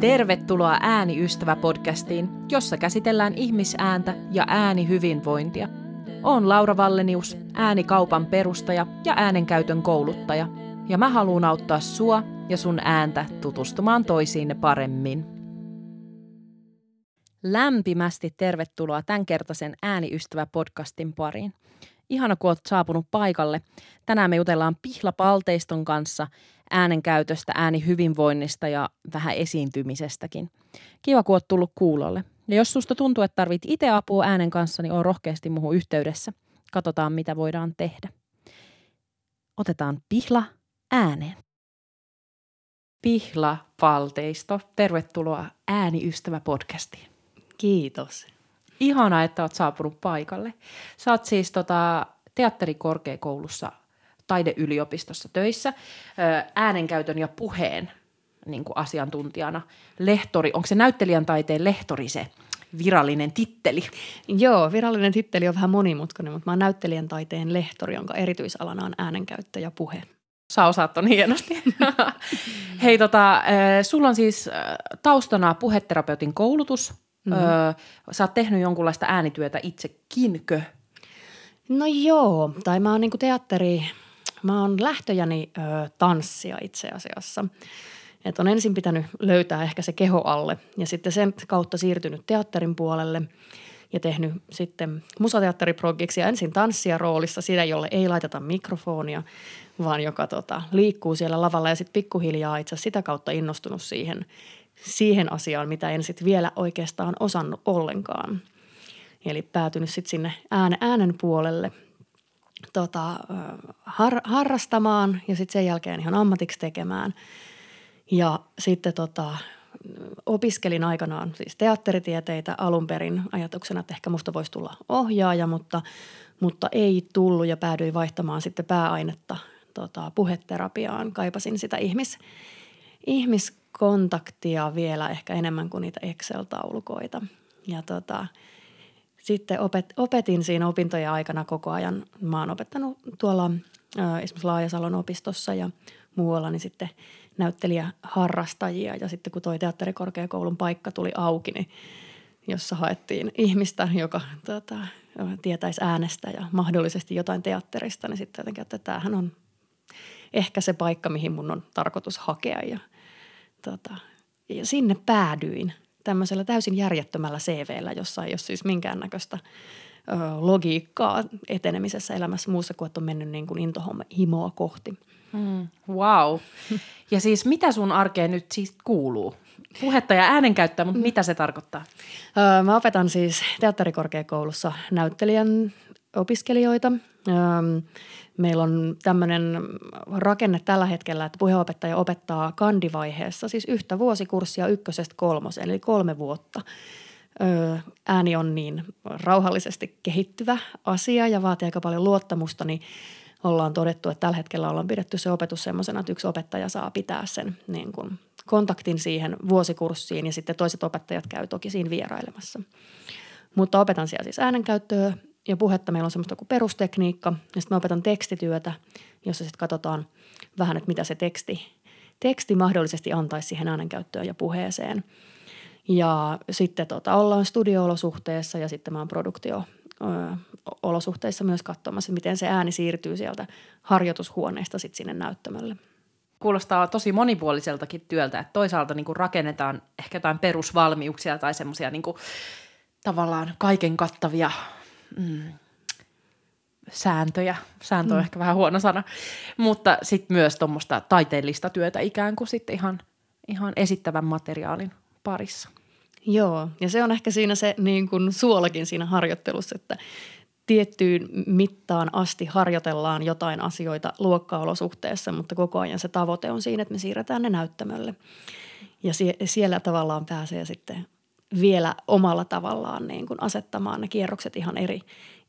Tervetuloa Ääniystävä-podcastiin, jossa käsitellään ihmisääntä ja äänihyvinvointia. Olen Laura Vallenius, äänikaupan perustaja ja äänenkäytön kouluttaja, ja mä haluan auttaa sua ja sun ääntä tutustumaan toisiinne paremmin. Lämpimästi tervetuloa tämänkertaisen Ääniystävä-podcastin pariin. Ihana, kun oot saapunut paikalle. Tänään me jutellaan Pihla Palteiston kanssa äänenkäytöstä, äänihyvinvoinnista ja vähän esiintymisestäkin. Kiva, kun oot tullut kuulolle. Ja jos susta tuntuu, että tarvit itse apua äänen kanssa, niin on rohkeasti muuhun yhteydessä. Katsotaan, mitä voidaan tehdä. Otetaan Pihla ääneen. Pihla Palteisto, tervetuloa Ääniystävä podcastiin. Kiitos. Ihanaa, että olet saapunut paikalle. Sä oot siis tota, teatterikorkeakoulussa taideyliopistossa töissä äänenkäytön ja puheen niin kuin asiantuntijana. Lehtori, onko se näyttelijän taiteen lehtori se virallinen titteli? Joo, virallinen titteli on vähän monimutkainen, mutta mä oon näyttelijän taiteen lehtori, jonka erityisalana on äänenkäyttö ja puhe. Sä osaat ton hienosti. Hei, tota, sulla on siis taustana puheterapeutin koulutus. Mm-hmm. Sä oot tehnyt jonkunlaista äänityötä itsekinkö? No joo, tai mä oon niinku teatteri, mä oon lähtöjäni ö, tanssia itse asiassa. Et on ensin pitänyt löytää ehkä se keho alle ja sitten sen kautta siirtynyt teatterin puolelle ja tehnyt sitten musateatteriprogiksi ja ensin tanssia roolissa, sitä jolle ei laiteta mikrofonia, vaan joka tota, liikkuu siellä lavalla ja sitten pikkuhiljaa itse sitä kautta innostunut siihen, siihen asiaan, mitä en sitten vielä oikeastaan osannut ollenkaan. Eli päätynyt sitten sinne äänen, äänen puolelle tota, har, harrastamaan ja sitten sen jälkeen ihan ammatiksi tekemään. Ja sitten tota, opiskelin aikanaan siis teatteritieteitä alun perin ajatuksena, että ehkä musta voisi tulla ohjaaja, mutta, mutta ei tullut ja päädyin vaihtamaan sitten pääainetta tota, puheterapiaan. Kaipasin sitä ihmis, ihmiskontaktia vielä ehkä enemmän kuin niitä Excel-taulukoita. Ja tota, sitten opet, opetin siinä opintojen aikana koko ajan. Mä oon opettanut tuolla ää, esimerkiksi Laajasalon opistossa ja muualla, niin sitten näyttelijäharrastajia. Ja sitten kun toi teatterikorkeakoulun paikka tuli auki, niin jossa haettiin ihmistä, joka tota, tietäisi äänestä ja mahdollisesti jotain teatterista, niin sitten jotenkin, että tämähän on ehkä se paikka, mihin mun on tarkoitus hakea. Ja, tota, ja sinne päädyin – tämmöisellä täysin järjettömällä CVllä, jossa ei ole siis minkäännäköistä ö, logiikkaa etenemisessä elämässä muussa kuin, että on mennyt niin kuin intohimoa kohti. Mm, wow. Ja siis mitä sun arkeen nyt siis kuuluu? Puhetta ja äänenkäyttöä, mutta mitä se tarkoittaa? Öö, mä opetan siis teatterikorkeakoulussa näyttelijän opiskelijoita. Meillä on tämmöinen rakenne tällä hetkellä, että puheenopettaja opettaa kandivaiheessa, siis yhtä vuosikurssia ykkösestä kolmoseen, eli kolme vuotta. ääni on niin rauhallisesti kehittyvä asia ja vaatii aika paljon luottamusta, niin ollaan todettu, että tällä hetkellä ollaan pidetty se opetus semmoisena, että yksi opettaja saa pitää sen niin kuin kontaktin siihen vuosikurssiin ja sitten toiset opettajat käy toki siinä vierailemassa. Mutta opetan siellä siis äänenkäyttöä, ja puhetta meillä on semmoista kuin perustekniikka. Ja sitten mä opetan tekstityötä, jossa sitten katsotaan vähän, että mitä se teksti, teksti mahdollisesti antaisi siihen äänenkäyttöön ja puheeseen. Ja sitten tota, ollaan studio-olosuhteessa ja sitten mä oon produktio olosuhteissa myös katsomassa, miten se ääni siirtyy sieltä harjoitushuoneesta sitten sinne näyttämölle. Kuulostaa tosi monipuoliseltakin työltä, että toisaalta niin kuin rakennetaan ehkä jotain perusvalmiuksia tai semmoisia niin tavallaan kaiken kattavia mm, sääntöjä. Sääntö on mm. ehkä vähän huono sana. Mutta sitten myös tuommoista taiteellista työtä ikään kuin sitten ihan, ihan esittävän materiaalin parissa. Joo, ja se on ehkä siinä se niin kuin suolakin siinä harjoittelussa, että tiettyyn mittaan asti harjoitellaan jotain asioita luokkaolosuhteessa, mutta koko ajan se tavoite on siinä, että me siirretään ne näyttämölle. Ja sie- siellä tavallaan pääsee sitten vielä omalla tavallaan niin kuin asettamaan ne kierrokset ihan eri,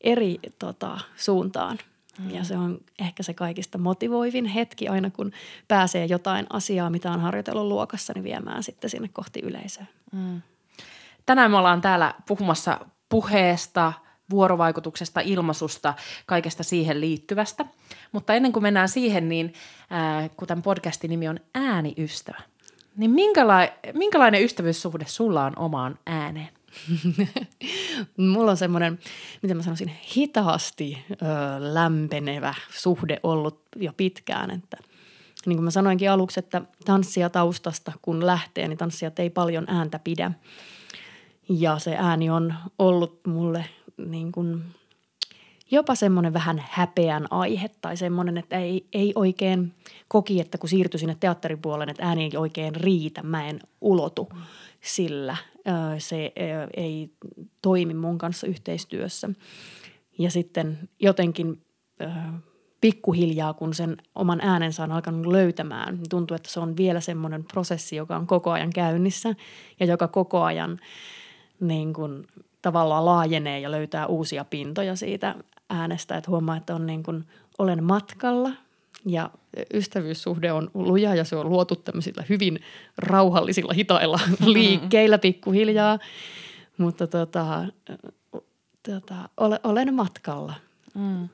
eri tota, suuntaan. Mm. Ja se on ehkä se kaikista motivoivin hetki aina, kun pääsee jotain asiaa, mitä on harjoitellut luokassa, niin viemään sitten sinne kohti yleisöä. Mm. Tänään me ollaan täällä puhumassa puheesta, vuorovaikutuksesta, ilmaisusta, kaikesta siihen liittyvästä. Mutta ennen kuin mennään siihen, niin äh, kuten podcastin nimi on Ääniystävä – Niin minkälainen, minkälainen ystävyyssuhde sulla on omaan ääneen? Mulla on semmoinen, miten mä sanoisin, hitaasti ö, lämpenevä suhde ollut jo pitkään, että niin kuin mä sanoinkin aluksi, että tanssia taustasta kun lähtee, niin tanssijat ei paljon ääntä pidä. Ja se ääni on ollut mulle niin kuin jopa semmoinen vähän häpeän aihe tai semmoinen, että ei, ei oikein koki, että kun siirtyi sinne teatteripuolelle, että ääni ei oikein riitä, mä en ulotu sillä. Se ei toimi mun kanssa yhteistyössä. Ja sitten jotenkin pikkuhiljaa, kun sen oman äänensä on alkanut löytämään, niin tuntuu, että se on vielä semmoinen prosessi, joka on koko ajan käynnissä ja joka koko ajan niin kuin tavallaan laajenee ja löytää uusia pintoja siitä äänestä, että huomaa, että on niin kuin, olen matkalla ja ystävyyssuhde on luja ja se on luotu tämmöisillä hyvin rauhallisilla, hitailla liikkeillä pikkuhiljaa, mutta tota, tota, olen matkalla. Mm.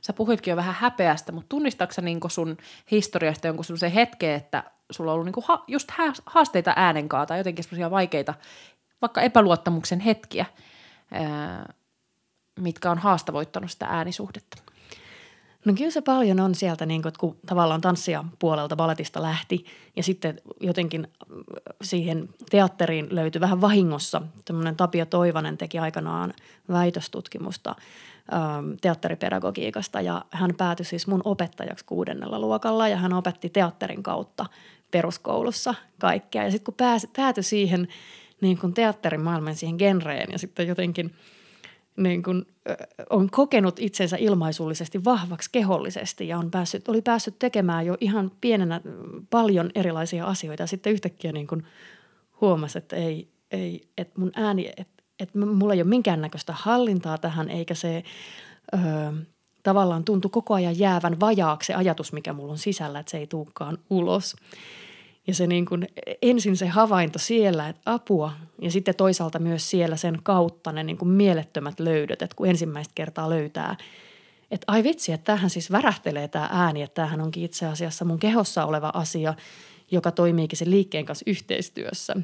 Sä puhuitkin jo vähän häpeästä, mutta tunnistatko niin sun historiasta jonkun sellaisen hetken, että sulla on ollut niin ha- just haasteita äänenkaa tai jotenkin sellaisia vaikeita, vaikka epäluottamuksen hetkiä, mitkä on haastavoittanut sitä äänisuhdetta? No kyllä se paljon on sieltä, niin kuin, että kun tavallaan tanssia puolelta baletista lähti ja sitten jotenkin siihen teatteriin löytyi vähän vahingossa. Tämmöinen Tapio Toivanen teki aikanaan väitöstutkimusta ähm, teatteripedagogiikasta ja hän päätyi siis mun opettajaksi kuudennella luokalla ja hän opetti teatterin kautta peruskoulussa kaikkea. Ja sitten kun pääsi, päätyi siihen niin kuin teatterimaailman siihen genreen ja sitten jotenkin – niin kuin, on kokenut itsensä ilmaisullisesti vahvaksi kehollisesti ja on päässyt, oli päässyt tekemään jo ihan pienenä paljon erilaisia asioita. Ja sitten yhtäkkiä niin kuin huomasi, että ei, ei, että mun ääni, että, että mulla ei ole minkäännäköistä hallintaa tähän eikä se ö, tavallaan tuntu koko ajan jäävän vajaaksi se ajatus, mikä mulla on sisällä, että se ei tuukaan ulos. Ja se niin kuin, ensin se havainto siellä, että apua, ja sitten toisaalta myös siellä sen kautta ne niin kuin mielettömät löydöt, että kun ensimmäistä kertaa löytää, että ai vitsi, että tämähän siis värähtelee tämä ääni, että tämähän onkin itse asiassa mun kehossa oleva asia, joka toimiikin sen liikkeen kanssa yhteistyössä.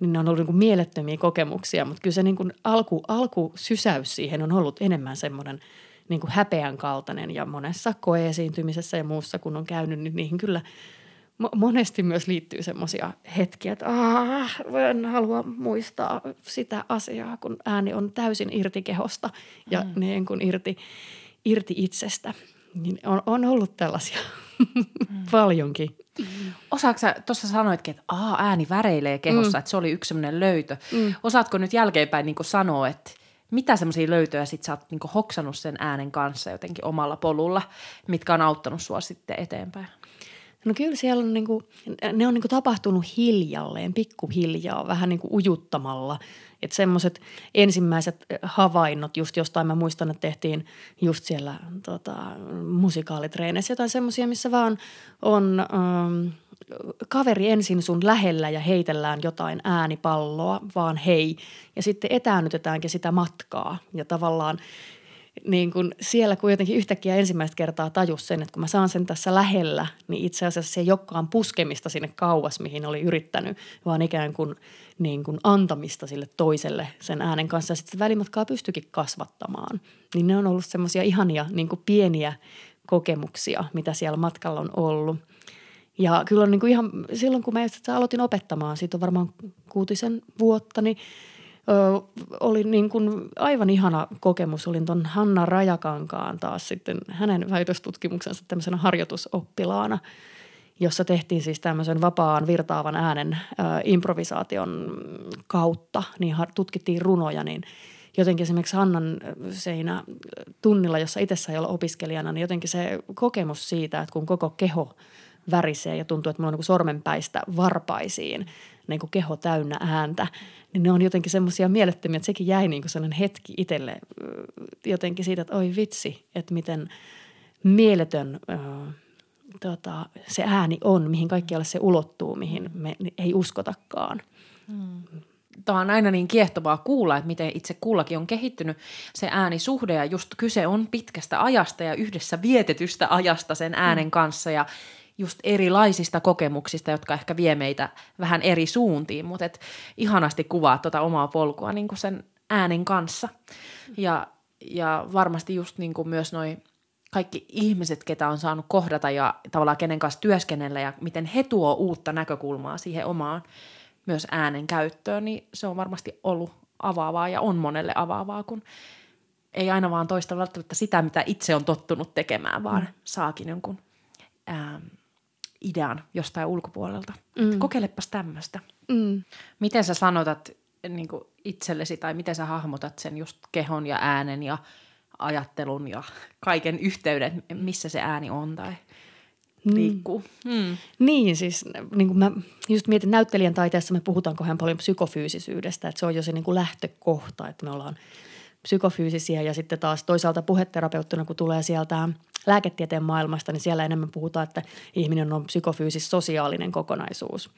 Niin ne on ollut niin kuin mielettömiä kokemuksia, mutta kyllä se niin kuin alku, alkusysäys siihen on ollut enemmän semmoinen niin kuin häpeän kaltainen ja monessa koeesiintymisessä ja muussa, kun on käynyt, niin niihin kyllä – monesti myös liittyy semmoisia hetkiä, että Aah, en halua muistaa sitä asiaa, kun ääni on täysin irti kehosta ja mm. niin kuin irti, irti itsestä. Niin on, on ollut tällaisia mm. paljonkin. Mm. Osaatko sä, tuossa sanoitkin, että Aa, ääni väreilee kehossa, mm. että se oli yksi semmoinen löytö. Mm. Osaatko nyt jälkeenpäin niin sanoa, että mitä semmoisia löytöjä sit sä oot niin hoksannut sen äänen kanssa jotenkin omalla polulla, mitkä on auttanut sua sitten eteenpäin? No kyllä siellä on niin kuin, ne on niin kuin tapahtunut hiljalleen, pikkuhiljaa, vähän niin kuin ujuttamalla. Että semmoiset ensimmäiset havainnot just jostain, mä muistan, että tehtiin just siellä tota, musikaalitreeneissä jotain semmoisia, missä vaan on ähm, kaveri ensin sun lähellä ja heitellään jotain äänipalloa, vaan hei. Ja sitten etäännytetäänkin sitä matkaa ja tavallaan – niin kun siellä kuitenkin yhtäkkiä ensimmäistä kertaa tajus sen, että kun mä saan sen tässä lähellä, niin itse asiassa se ei olekaan puskemista sinne kauas, mihin oli yrittänyt, vaan ikään kuin, niin kuin antamista sille toiselle sen äänen kanssa. Ja sitten välimatkaa pystyikin kasvattamaan. Niin ne on ollut semmoisia ihania niin kuin pieniä kokemuksia, mitä siellä matkalla on ollut. Ja kyllä on niin kuin ihan, silloin kun mä aloitin opettamaan, siitä on varmaan kuutisen vuotta, niin – ö, oli niin kuin aivan ihana kokemus. Olin tuon Hanna Rajakankaan taas sitten hänen väitöstutkimuksensa tämmöisenä harjoitusoppilaana, jossa tehtiin siis tämmöisen vapaan virtaavan äänen ö, improvisaation kautta, niin tutkittiin runoja, niin jotenkin esimerkiksi Hannan seinä tunnilla, jossa itse sai olla opiskelijana, niin jotenkin se kokemus siitä, että kun koko keho värisee ja tuntuu, että mulla on niin sormenpäistä varpaisiin – niin kuin keho täynnä ääntä, niin ne on jotenkin semmoisia mielettömiä, että sekin jäi niin kuin sellainen hetki itselle jotenkin siitä, että oi vitsi, että miten mieletön äh, tota, se ääni on, mihin kaikkialle se ulottuu, mihin me ei uskotakaan. Hmm tämä on aina niin kiehtovaa kuulla, että miten itse kullakin on kehittynyt se äänisuhde ja just kyse on pitkästä ajasta ja yhdessä vietetystä ajasta sen äänen kanssa ja just erilaisista kokemuksista, jotka ehkä vie meitä vähän eri suuntiin, mutta et ihanasti kuvaa tuota omaa polkua niin kuin sen äänen kanssa. Ja, ja varmasti just niin kuin myös noin kaikki ihmiset, ketä on saanut kohdata ja tavallaan kenen kanssa työskennellä ja miten he tuo uutta näkökulmaa siihen omaan myös äänen käyttöön, niin se on varmasti ollut avaavaa ja on monelle avaavaa, kun ei aina vaan toista välttämättä sitä, mitä itse on tottunut tekemään, vaan mm. saakin jonkun ää, idean jostain ulkopuolelta. Mm. Kokeilepas tämmöistä. Mm. Miten sä sanotat niin itsellesi tai miten sä hahmotat sen just kehon ja äänen ja ajattelun ja kaiken yhteyden, missä se ääni on tai mm. liikkuu. Mm. Niin, siis niin kuin mä just mietin, näyttelijän taiteessa me puhutaan kohan paljon psykofyysisyydestä, että se on jo se niin kuin lähtökohta, että me ollaan psykofyysisiä ja sitten taas toisaalta puheterapeuttina, kun tulee sieltä lääketieteen maailmasta, niin siellä enemmän puhutaan, että ihminen on psykofyysis-sosiaalinen kokonaisuus.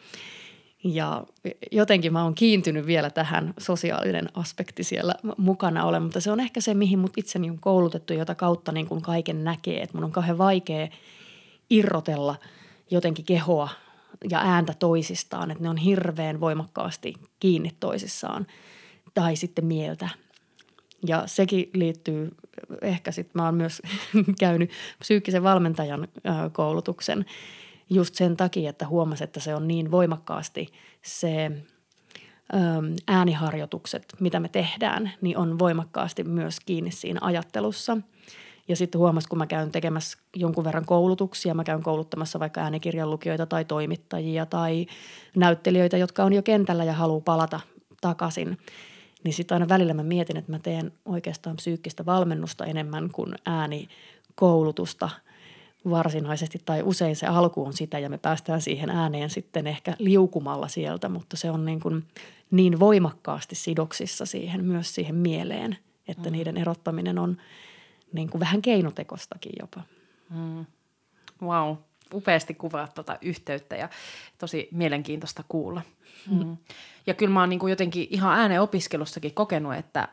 Ja jotenkin mä oon kiintynyt vielä tähän sosiaalinen aspekti siellä mukana ole, mutta se on ehkä se, mihin mut itseni on koulutettu, jota kautta niin kuin kaiken näkee. Että mun on kauhean vaikea irrotella jotenkin kehoa ja ääntä toisistaan, että ne on hirveän voimakkaasti kiinni toisissaan tai sitten mieltä. Ja sekin liittyy, ehkä sitten mä oon myös käynyt psyykkisen valmentajan koulutuksen – just sen takia, että huomasi, että se on niin voimakkaasti se ääniharjoitukset, mitä me tehdään, niin on voimakkaasti myös kiinni siinä ajattelussa. Ja sitten huomasi, kun mä käyn tekemässä jonkun verran koulutuksia, mä käyn kouluttamassa vaikka äänikirjan lukijoita tai toimittajia tai näyttelijöitä, jotka on jo kentällä ja haluaa palata takaisin. Niin sitten aina välillä mä mietin, että mä teen oikeastaan psyykkistä valmennusta enemmän kuin äänikoulutusta – varsinaisesti tai usein se alku on sitä ja me päästään siihen ääneen sitten ehkä liukumalla sieltä, mutta se on niin, kuin niin voimakkaasti sidoksissa siihen myös siihen mieleen, että mm. niiden erottaminen on niin kuin vähän keinotekostakin jopa. Mm. Wow, upeasti kuvaa tuota yhteyttä ja tosi mielenkiintoista kuulla. Mm. Ja kyllä mä oon niin kuin jotenkin ihan ääneen opiskelussakin kokenut, että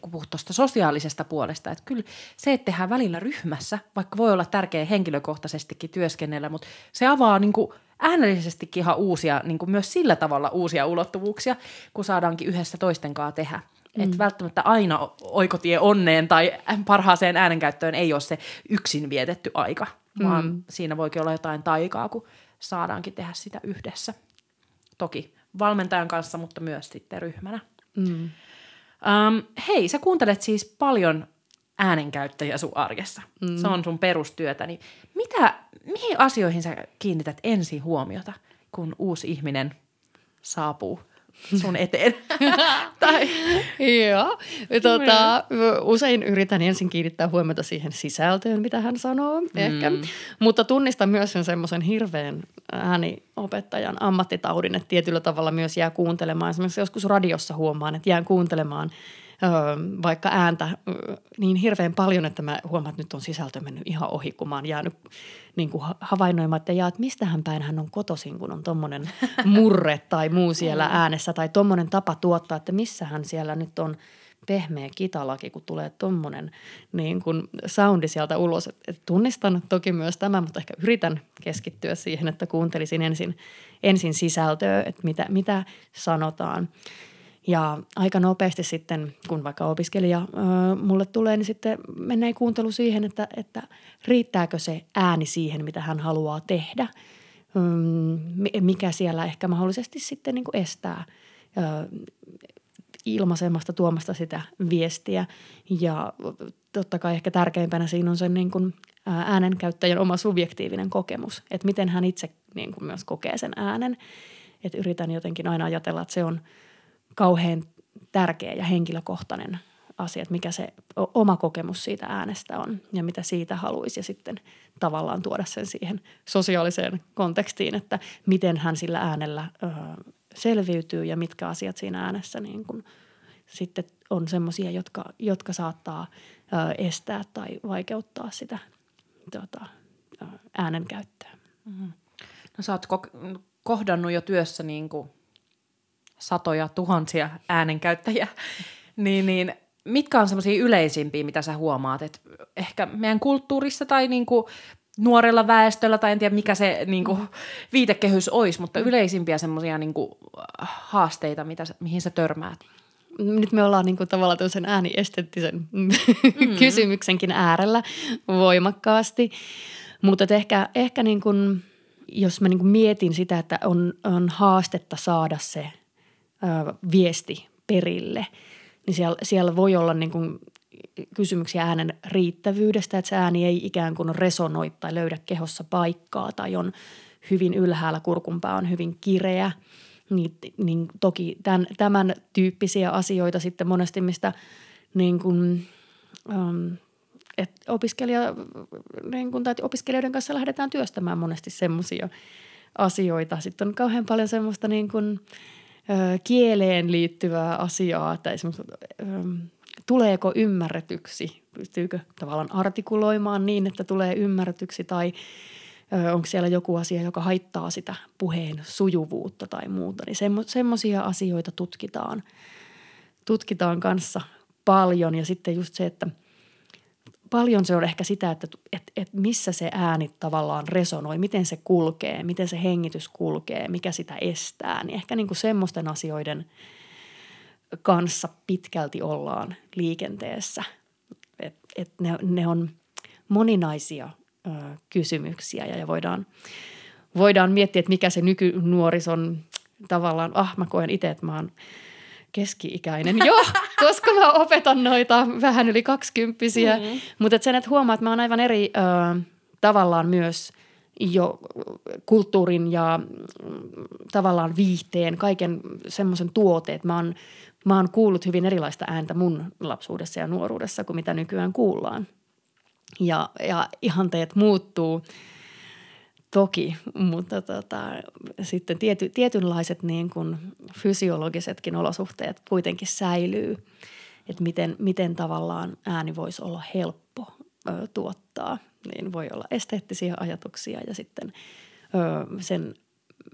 kun puhut tuosta sosiaalisesta puolesta, että kyllä se, että tehdään välillä ryhmässä, vaikka voi olla tärkeä henkilökohtaisestikin työskennellä, mutta se avaa niin kuin äänellisestikin ihan uusia, niin kuin myös sillä tavalla uusia ulottuvuuksia, kun saadaankin yhdessä toisten kanssa tehdä. Mm. Että välttämättä aina oikotie onneen tai parhaaseen äänenkäyttöön ei ole se yksin vietetty aika, vaan mm. siinä voikin olla jotain taikaa, kun saadaankin tehdä sitä yhdessä. Toki valmentajan kanssa, mutta myös sitten ryhmänä. Mm. Um, hei, sä kuuntelet siis paljon äänenkäyttäjiä sun arjessa. Mm. Se on sun perustyötä. Niin mitä, mihin asioihin sä kiinnität ensin huomiota, kun uusi ihminen saapuu sun eteen. tai... Joo. Tota, usein yritän ensin kiinnittää huomiota siihen sisältöön, mitä hän sanoo mm. ehkä. Mutta tunnistan myös sen semmoisen hirveän ääniopettajan ammattitaudin, että tietyllä tavalla myös jää kuuntelemaan. Esimerkiksi joskus radiossa huomaan, että jään kuuntelemaan – vaikka ääntä niin hirveän paljon, että mä huomaan, että nyt on sisältö mennyt ihan ohi, kun mä oon jäänyt niin kuin havainnoimaan, että, jaa, että mistähän päin hän on kotoisin, kun on tommonen murre tai muu siellä äänessä tai tommonen tapa tuottaa, että missä hän siellä nyt on pehmeä kitalaki, kun tulee tommonen niin kuin soundi sieltä ulos. Et tunnistan toki myös tämän, mutta ehkä yritän keskittyä siihen, että kuuntelisin ensin, ensin sisältöä, että mitä, mitä sanotaan. Ja aika nopeasti sitten, kun vaikka opiskelija ö, mulle tulee, niin sitten menee kuuntelu siihen, että, että riittääkö se ääni siihen, mitä hän haluaa tehdä. Mikä siellä ehkä mahdollisesti sitten niin kuin estää ö, ilmaisemasta tuomasta sitä viestiä. Ja totta kai ehkä tärkeimpänä siinä on se niin kuin äänenkäyttäjän oma subjektiivinen kokemus, että miten hän itse niin kuin myös kokee sen äänen. Että yritän jotenkin aina ajatella, että se on – kauhean tärkeä ja henkilökohtainen asia, että mikä se oma kokemus siitä äänestä on ja mitä siitä haluaisi ja sitten tavallaan tuoda sen siihen sosiaaliseen kontekstiin, että miten hän sillä äänellä selviytyy ja mitkä asiat siinä äänessä niin kun sitten on semmoisia, jotka, jotka saattaa estää tai vaikeuttaa sitä tota, äänen käyttöä. Mm-hmm. No sä oot ko- kohdannut jo työssä niin kuin satoja, tuhansia äänenkäyttäjiä, niin, niin mitkä on semmoisia yleisimpiä, mitä sä huomaat, että ehkä meidän kulttuurissa tai niin kuin nuorella väestöllä, tai en tiedä mikä se niin kuin, viitekehys olisi, mutta yleisimpiä semmoisia niin haasteita, mitä, mihin sä törmäät? nyt me ollaan niin kuin tavallaan tämmöisen ääniesteettisen mm. kysymyksenkin äärellä voimakkaasti. Mutta ehkä, ehkä niin kuin, jos mä niin kuin mietin sitä, että on, on haastetta saada se viesti perille, niin siellä, siellä voi olla niin kuin kysymyksiä äänen riittävyydestä, että se ääni ei ikään kuin resonoi tai löydä kehossa paikkaa tai on hyvin ylhäällä, kurkunpää on hyvin kireä – niin, niin toki tämän, tämän tyyppisiä asioita sitten monesti, mistä niin kuin, um, et opiskelija, niin kuin, tai opiskelijoiden kanssa lähdetään työstämään monesti semmoisia asioita. Sitten on kauhean paljon semmoista niin kuin, kieleen liittyvää asiaa, ö, tuleeko ymmärretyksi, pystyykö tavallaan artikuloimaan niin, että tulee ymmärretyksi tai – onko siellä joku asia, joka haittaa sitä puheen sujuvuutta tai muuta. Niin semmo, semmoisia asioita tutkitaan, tutkitaan kanssa paljon ja sitten just se, että paljon se on ehkä sitä, että et, et missä se ääni tavallaan resonoi, miten se kulkee, miten se hengitys kulkee, mikä sitä estää. Niin ehkä niin kuin semmoisten asioiden kanssa pitkälti ollaan liikenteessä. Et, et ne, ne on moninaisia kysymyksiä ja voidaan, voidaan miettiä, että mikä se nykynuorison tavallaan, ah mä koen itse, että mä oon keski-ikäinen jo, koska mä opetan noita vähän yli kaksikymppisiä. Mm-hmm. Mutta et sen, että huomaa, että mä oon aivan eri ö, tavallaan myös jo kulttuurin ja mm, tavallaan viihteen, kaiken semmoisen tuoteet. Mä oon, mä oon kuullut hyvin erilaista ääntä mun lapsuudessa ja nuoruudessa kuin mitä nykyään kuullaan ja, ja ihanteet muuttuu toki, mutta tota, sitten tiety, tietynlaiset niin kuin fysiologisetkin olosuhteet kuitenkin säilyy, että miten, miten tavallaan ääni voisi olla helppo ö, tuottaa, niin voi olla esteettisiä ajatuksia ja sitten ö, sen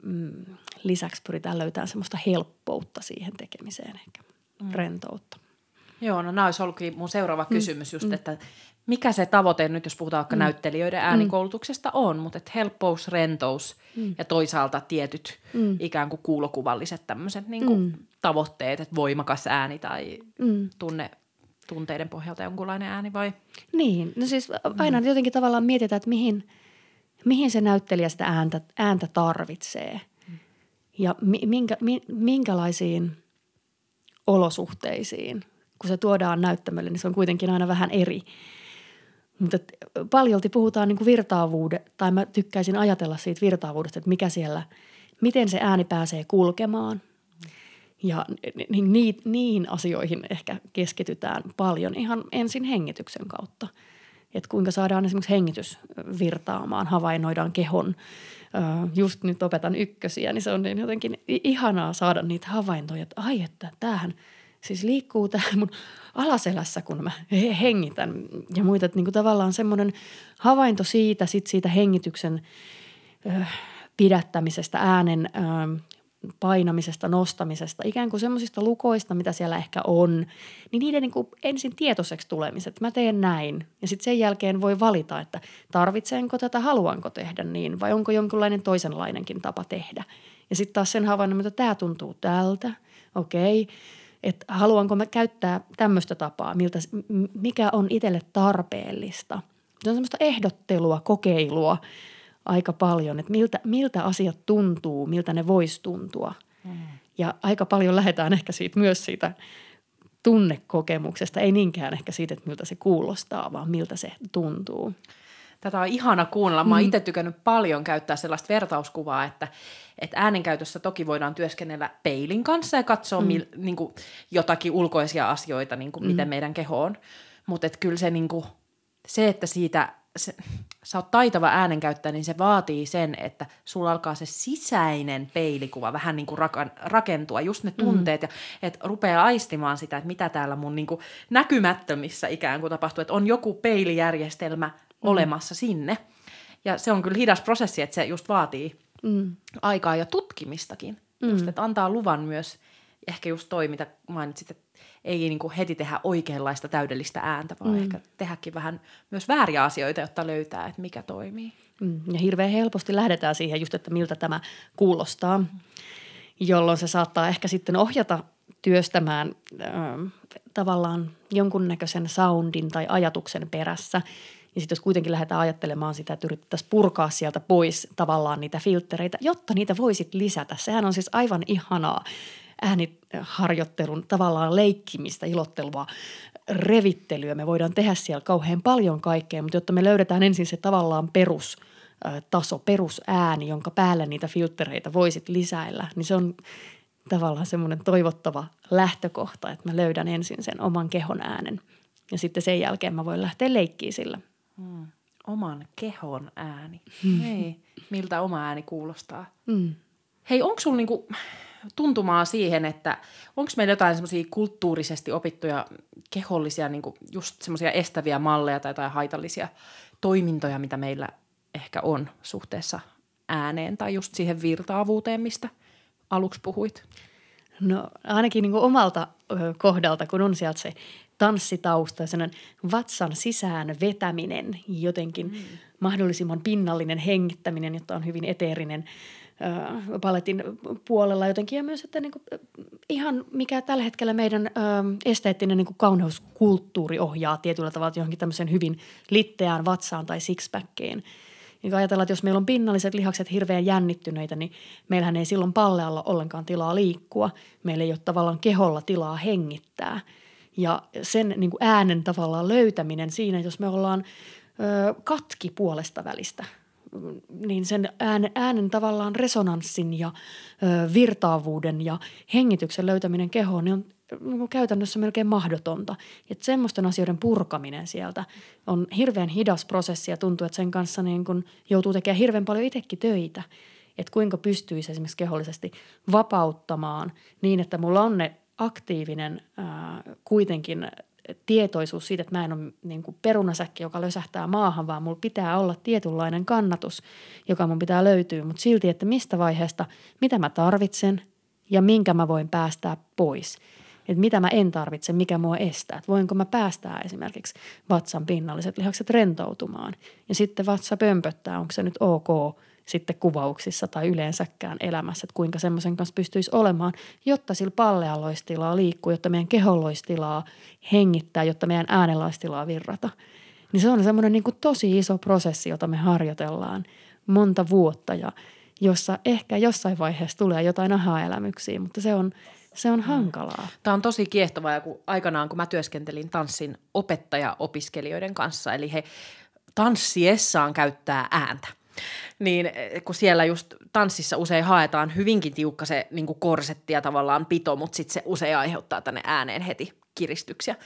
mm, lisäksi pyritään löytämään semmoista helppoutta siihen tekemiseen ehkä, mm. rentoutta. Joo, no nämä olisi ollutkin mun seuraava mm. kysymys just, mm. että mikä se tavoite nyt, jos puhutaan vaikka mm. näyttelijöiden mm. äänikoulutuksesta on, mutta että helppous, rentous mm. ja toisaalta tietyt mm. ikään kuin kuulokuvalliset tämmöiset niin kuin mm. tavoitteet, että voimakas ääni tai mm. tunne, tunteiden pohjalta jonkunlainen ääni vai? Niin, no siis aina mm. jotenkin tavallaan mietitään, että mihin, mihin se näyttelijä sitä ääntä, ääntä tarvitsee mm. ja minkä, minkälaisiin olosuhteisiin, kun se tuodaan näyttämölle, niin se on kuitenkin aina vähän eri – mutta paljolti puhutaan niin virtaavuuden, tai mä tykkäisin ajatella siitä virtaavuudesta, että mikä siellä, miten se ääni pääsee kulkemaan. Ja niin, niin, niihin asioihin ehkä keskitytään paljon ihan ensin hengityksen kautta. Että kuinka saadaan esimerkiksi hengitys virtaamaan, havainnoidaan kehon. Just nyt opetan ykkösiä, niin se on niin jotenkin ihanaa saada niitä havaintoja, että ai että tämähän – siis liikkuu täällä mun alaselässä, kun mä hengitän ja muita. Että niin kuin tavallaan semmoinen havainto siitä, sit siitä hengityksen pidättämisestä, äänen painamisesta, nostamisesta, ikään kuin semmoisista lukoista, mitä siellä ehkä on, niin niiden niin kuin ensin tietoiseksi tulemiset. Mä teen näin ja sitten sen jälkeen voi valita, että tarvitsenko tätä, haluanko tehdä niin vai onko jonkinlainen toisenlainenkin tapa tehdä. Ja sitten taas sen havainnon, että tämä tuntuu tältä, okei. Okay että haluanko mä käyttää tämmöistä tapaa, miltä, mikä on itselle tarpeellista. Se on semmoista ehdottelua, kokeilua aika paljon, että miltä, miltä asiat tuntuu, miltä ne voisi tuntua. Mm. Ja aika paljon lähdetään ehkä siitä myös siitä tunnekokemuksesta, ei niinkään ehkä siitä, että miltä se kuulostaa, vaan miltä se tuntuu. Tätä on ihana kuunnella. Mä oon mm. itse tykännyt paljon käyttää sellaista vertauskuvaa, että, että äänenkäytössä toki voidaan työskennellä peilin kanssa ja katsoa mm. mil, niin kuin, jotakin ulkoisia asioita, niin kuin, mm. miten meidän keho on. Mutta kyllä se, niin kuin, se, että siitä se, sä oot taitava äänenkäyttäjä, niin se vaatii sen, että sulla alkaa se sisäinen peilikuva vähän niin kuin rakentua, just ne mm. tunteet, mm. ja että rupeaa aistimaan sitä, että mitä täällä mun niin kuin näkymättömissä ikään kuin tapahtuu, että on joku peilijärjestelmä. Olemassa sinne. Ja se on kyllä hidas prosessi, että se just vaatii mm. aikaa ja tutkimistakin. Mm. Just, että antaa luvan myös, ehkä just toi, mitä mainitsit, että ei niin kuin heti tehdä oikeanlaista täydellistä ääntä, vaan mm. ehkä tehdäkin vähän myös vääriä asioita, jotta löytää, että mikä toimii. Mm. Ja hirveän helposti lähdetään siihen just, että miltä tämä kuulostaa, jolloin se saattaa ehkä sitten ohjata työstämään äh, tavallaan jonkunnäköisen soundin tai ajatuksen perässä – ja sitten jos kuitenkin lähdetään ajattelemaan sitä, että yritettäisiin purkaa sieltä pois tavallaan niitä filtreitä, jotta niitä voisit lisätä. Sehän on siis aivan ihanaa ääniharjoittelun tavallaan leikkimistä, ilottelua, revittelyä. Me voidaan tehdä siellä kauhean paljon kaikkea, mutta jotta me löydetään ensin se tavallaan perus taso, perusääni, jonka päälle niitä filtreitä voisit lisäillä, niin se on tavallaan semmoinen toivottava lähtökohta, että mä löydän ensin sen oman kehon äänen ja sitten sen jälkeen mä voin lähteä leikkiä sillä – Mm. Oman kehon ääni. Hei, miltä oma ääni kuulostaa. Mm. Hei, onko sulla niinku tuntumaa siihen, että onko meillä jotain semmoisia kulttuurisesti opittuja kehollisia, niinku just semmoisia estäviä malleja tai jotain haitallisia toimintoja, mitä meillä ehkä on suhteessa ääneen tai just siihen virtaavuuteen, mistä aluksi puhuit? No ainakin niin omalta kohdalta, kun on sieltä se tanssitausta ja sellainen vatsan sisään vetäminen, jotenkin mm. mahdollisimman pinnallinen hengittäminen, jotta on hyvin eteerinen äh, paletin puolella jotenkin. Ja myös, että niin kuin, ihan mikä tällä hetkellä meidän äh, esteettinen niin kuin kauneuskulttuuri ohjaa tietyllä tavalla johonkin tämmöiseen hyvin litteään vatsaan tai sixpackiin. Niin ajatellaan, että jos meillä on pinnalliset lihakset hirveän jännittyneitä, niin meillähän ei silloin pallealla ollenkaan tilaa liikkua. Meillä ei ole tavallaan keholla tilaa hengittää – ja sen niin kuin äänen tavallaan löytäminen siinä, jos me ollaan ö, katki puolesta välistä, niin sen äänen, äänen tavallaan resonanssin ja ö, virtaavuuden ja hengityksen löytäminen kehoon, niin on käytännössä melkein mahdotonta. Että semmoisten asioiden purkaminen sieltä on hirveän hidas prosessi ja tuntuu, että sen kanssa niin kun joutuu tekemään hirveän paljon itsekin töitä. Että kuinka pystyisi esimerkiksi kehollisesti vapauttamaan niin, että mulla on ne aktiivinen ää, kuitenkin tietoisuus siitä, että mä en ole niin kuin perunasäkki, joka lösähtää maahan, vaan mulla pitää olla tietynlainen kannatus, joka mun pitää löytyä, mutta silti, että mistä vaiheesta, mitä mä tarvitsen ja minkä mä voin päästää pois. Että mitä mä en tarvitse, mikä mua estää. Että voinko mä päästää esimerkiksi vatsan pinnalliset lihakset rentoutumaan. Ja sitten vatsa pömpöttää, onko se nyt ok – sitten kuvauksissa tai yleensäkään elämässä, että kuinka semmoisen kanssa pystyisi olemaan, jotta sillä pallealla olisi tilaa liikkua, jotta meidän keholla olisi tilaa hengittää, jotta meidän äänellä virrata. Niin se on semmoinen niin kuin tosi iso prosessi, jota me harjoitellaan monta vuotta ja jossa ehkä jossain vaiheessa tulee jotain aha-elämyksiä, mutta se on, se on hankalaa. Tämä on tosi kiehtovaa ja kun aikanaan kun mä työskentelin tanssin opettaja-opiskelijoiden kanssa, eli he tanssiessaan käyttää ääntä – niin eh, kun siellä just tanssissa usein haetaan hyvinkin tiukka se niin korsetti ja tavallaan pito, mutta sitten se usein aiheuttaa tänne ääneen heti kiristyksiä.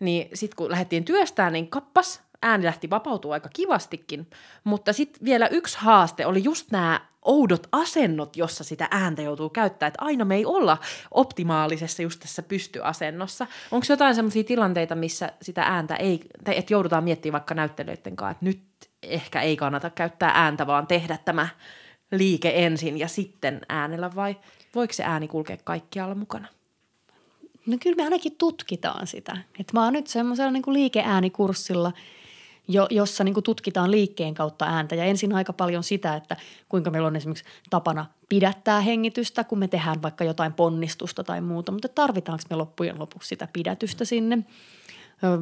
Niin sitten kun lähdettiin työstään, niin kappas, ääni lähti vapautua aika kivastikin, mutta sitten vielä yksi haaste oli just nämä oudot asennot, jossa sitä ääntä joutuu käyttämään, että aina me ei olla optimaalisessa just tässä pystyasennossa. Onko jotain sellaisia tilanteita, missä sitä ääntä ei, että joudutaan miettimään vaikka näyttelyiden kanssa, että nyt ehkä ei kannata käyttää ääntä, vaan tehdä tämä liike ensin ja sitten äänellä, vai voiko se ääni kulkea kaikkialla mukana? No kyllä me ainakin tutkitaan sitä. Et mä oon nyt semmoisella niin liikeäänikurssilla, jo, jossa niin tutkitaan liikkeen kautta ääntä. Ja ensin aika paljon sitä, että kuinka meillä on esimerkiksi tapana pidättää hengitystä, kun me tehdään vaikka jotain ponnistusta tai muuta. Mutta tarvitaanko me loppujen lopuksi sitä pidätystä sinne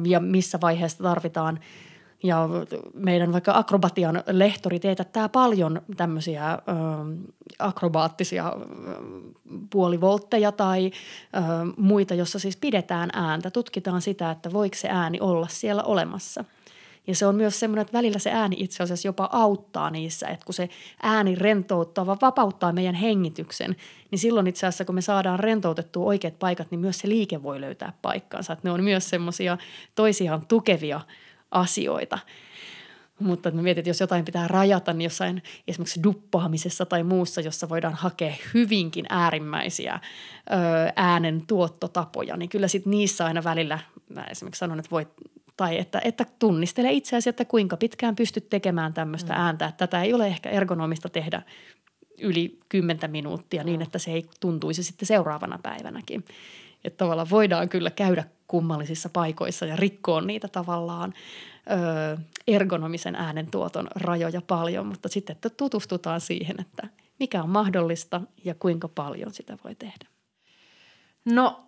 ja missä vaiheessa tarvitaan – ja meidän vaikka akrobatian lehtori teetättää paljon tämmöisiä ö, akrobaattisia puolivoltteja tai ö, muita, jossa siis pidetään ääntä. Tutkitaan sitä, että voiko se ääni olla siellä olemassa. Ja se on myös semmoinen, että välillä se ääni itse asiassa jopa auttaa niissä, että kun se ääni rentouttaa, vaan vapauttaa meidän hengityksen, niin silloin itse asiassa kun me saadaan rentoutettua oikeat paikat, niin myös se liike voi löytää paikkansa. Että ne on myös semmoisia toisiaan tukevia – asioita. Mutta mä mietin, että jos jotain pitää rajata, niin jossain esimerkiksi duppaamisessa tai muussa, jossa voidaan hakea hyvinkin äärimmäisiä ö, äänen tuottotapoja, niin kyllä sitten niissä aina välillä, mä esimerkiksi sanon, että voit tai että, että tunnistele itseäsi, että kuinka pitkään pystyt tekemään tämmöistä mm. ääntä. Että tätä ei ole ehkä ergonomista tehdä yli kymmentä minuuttia niin, että se ei tuntuisi sitten seuraavana päivänäkin. Että tavallaan voidaan kyllä käydä kummallisissa paikoissa ja rikkoa niitä tavallaan ö, ergonomisen äänentuoton rajoja paljon, mutta sitten että tutustutaan siihen, että mikä on mahdollista ja kuinka paljon sitä voi tehdä. No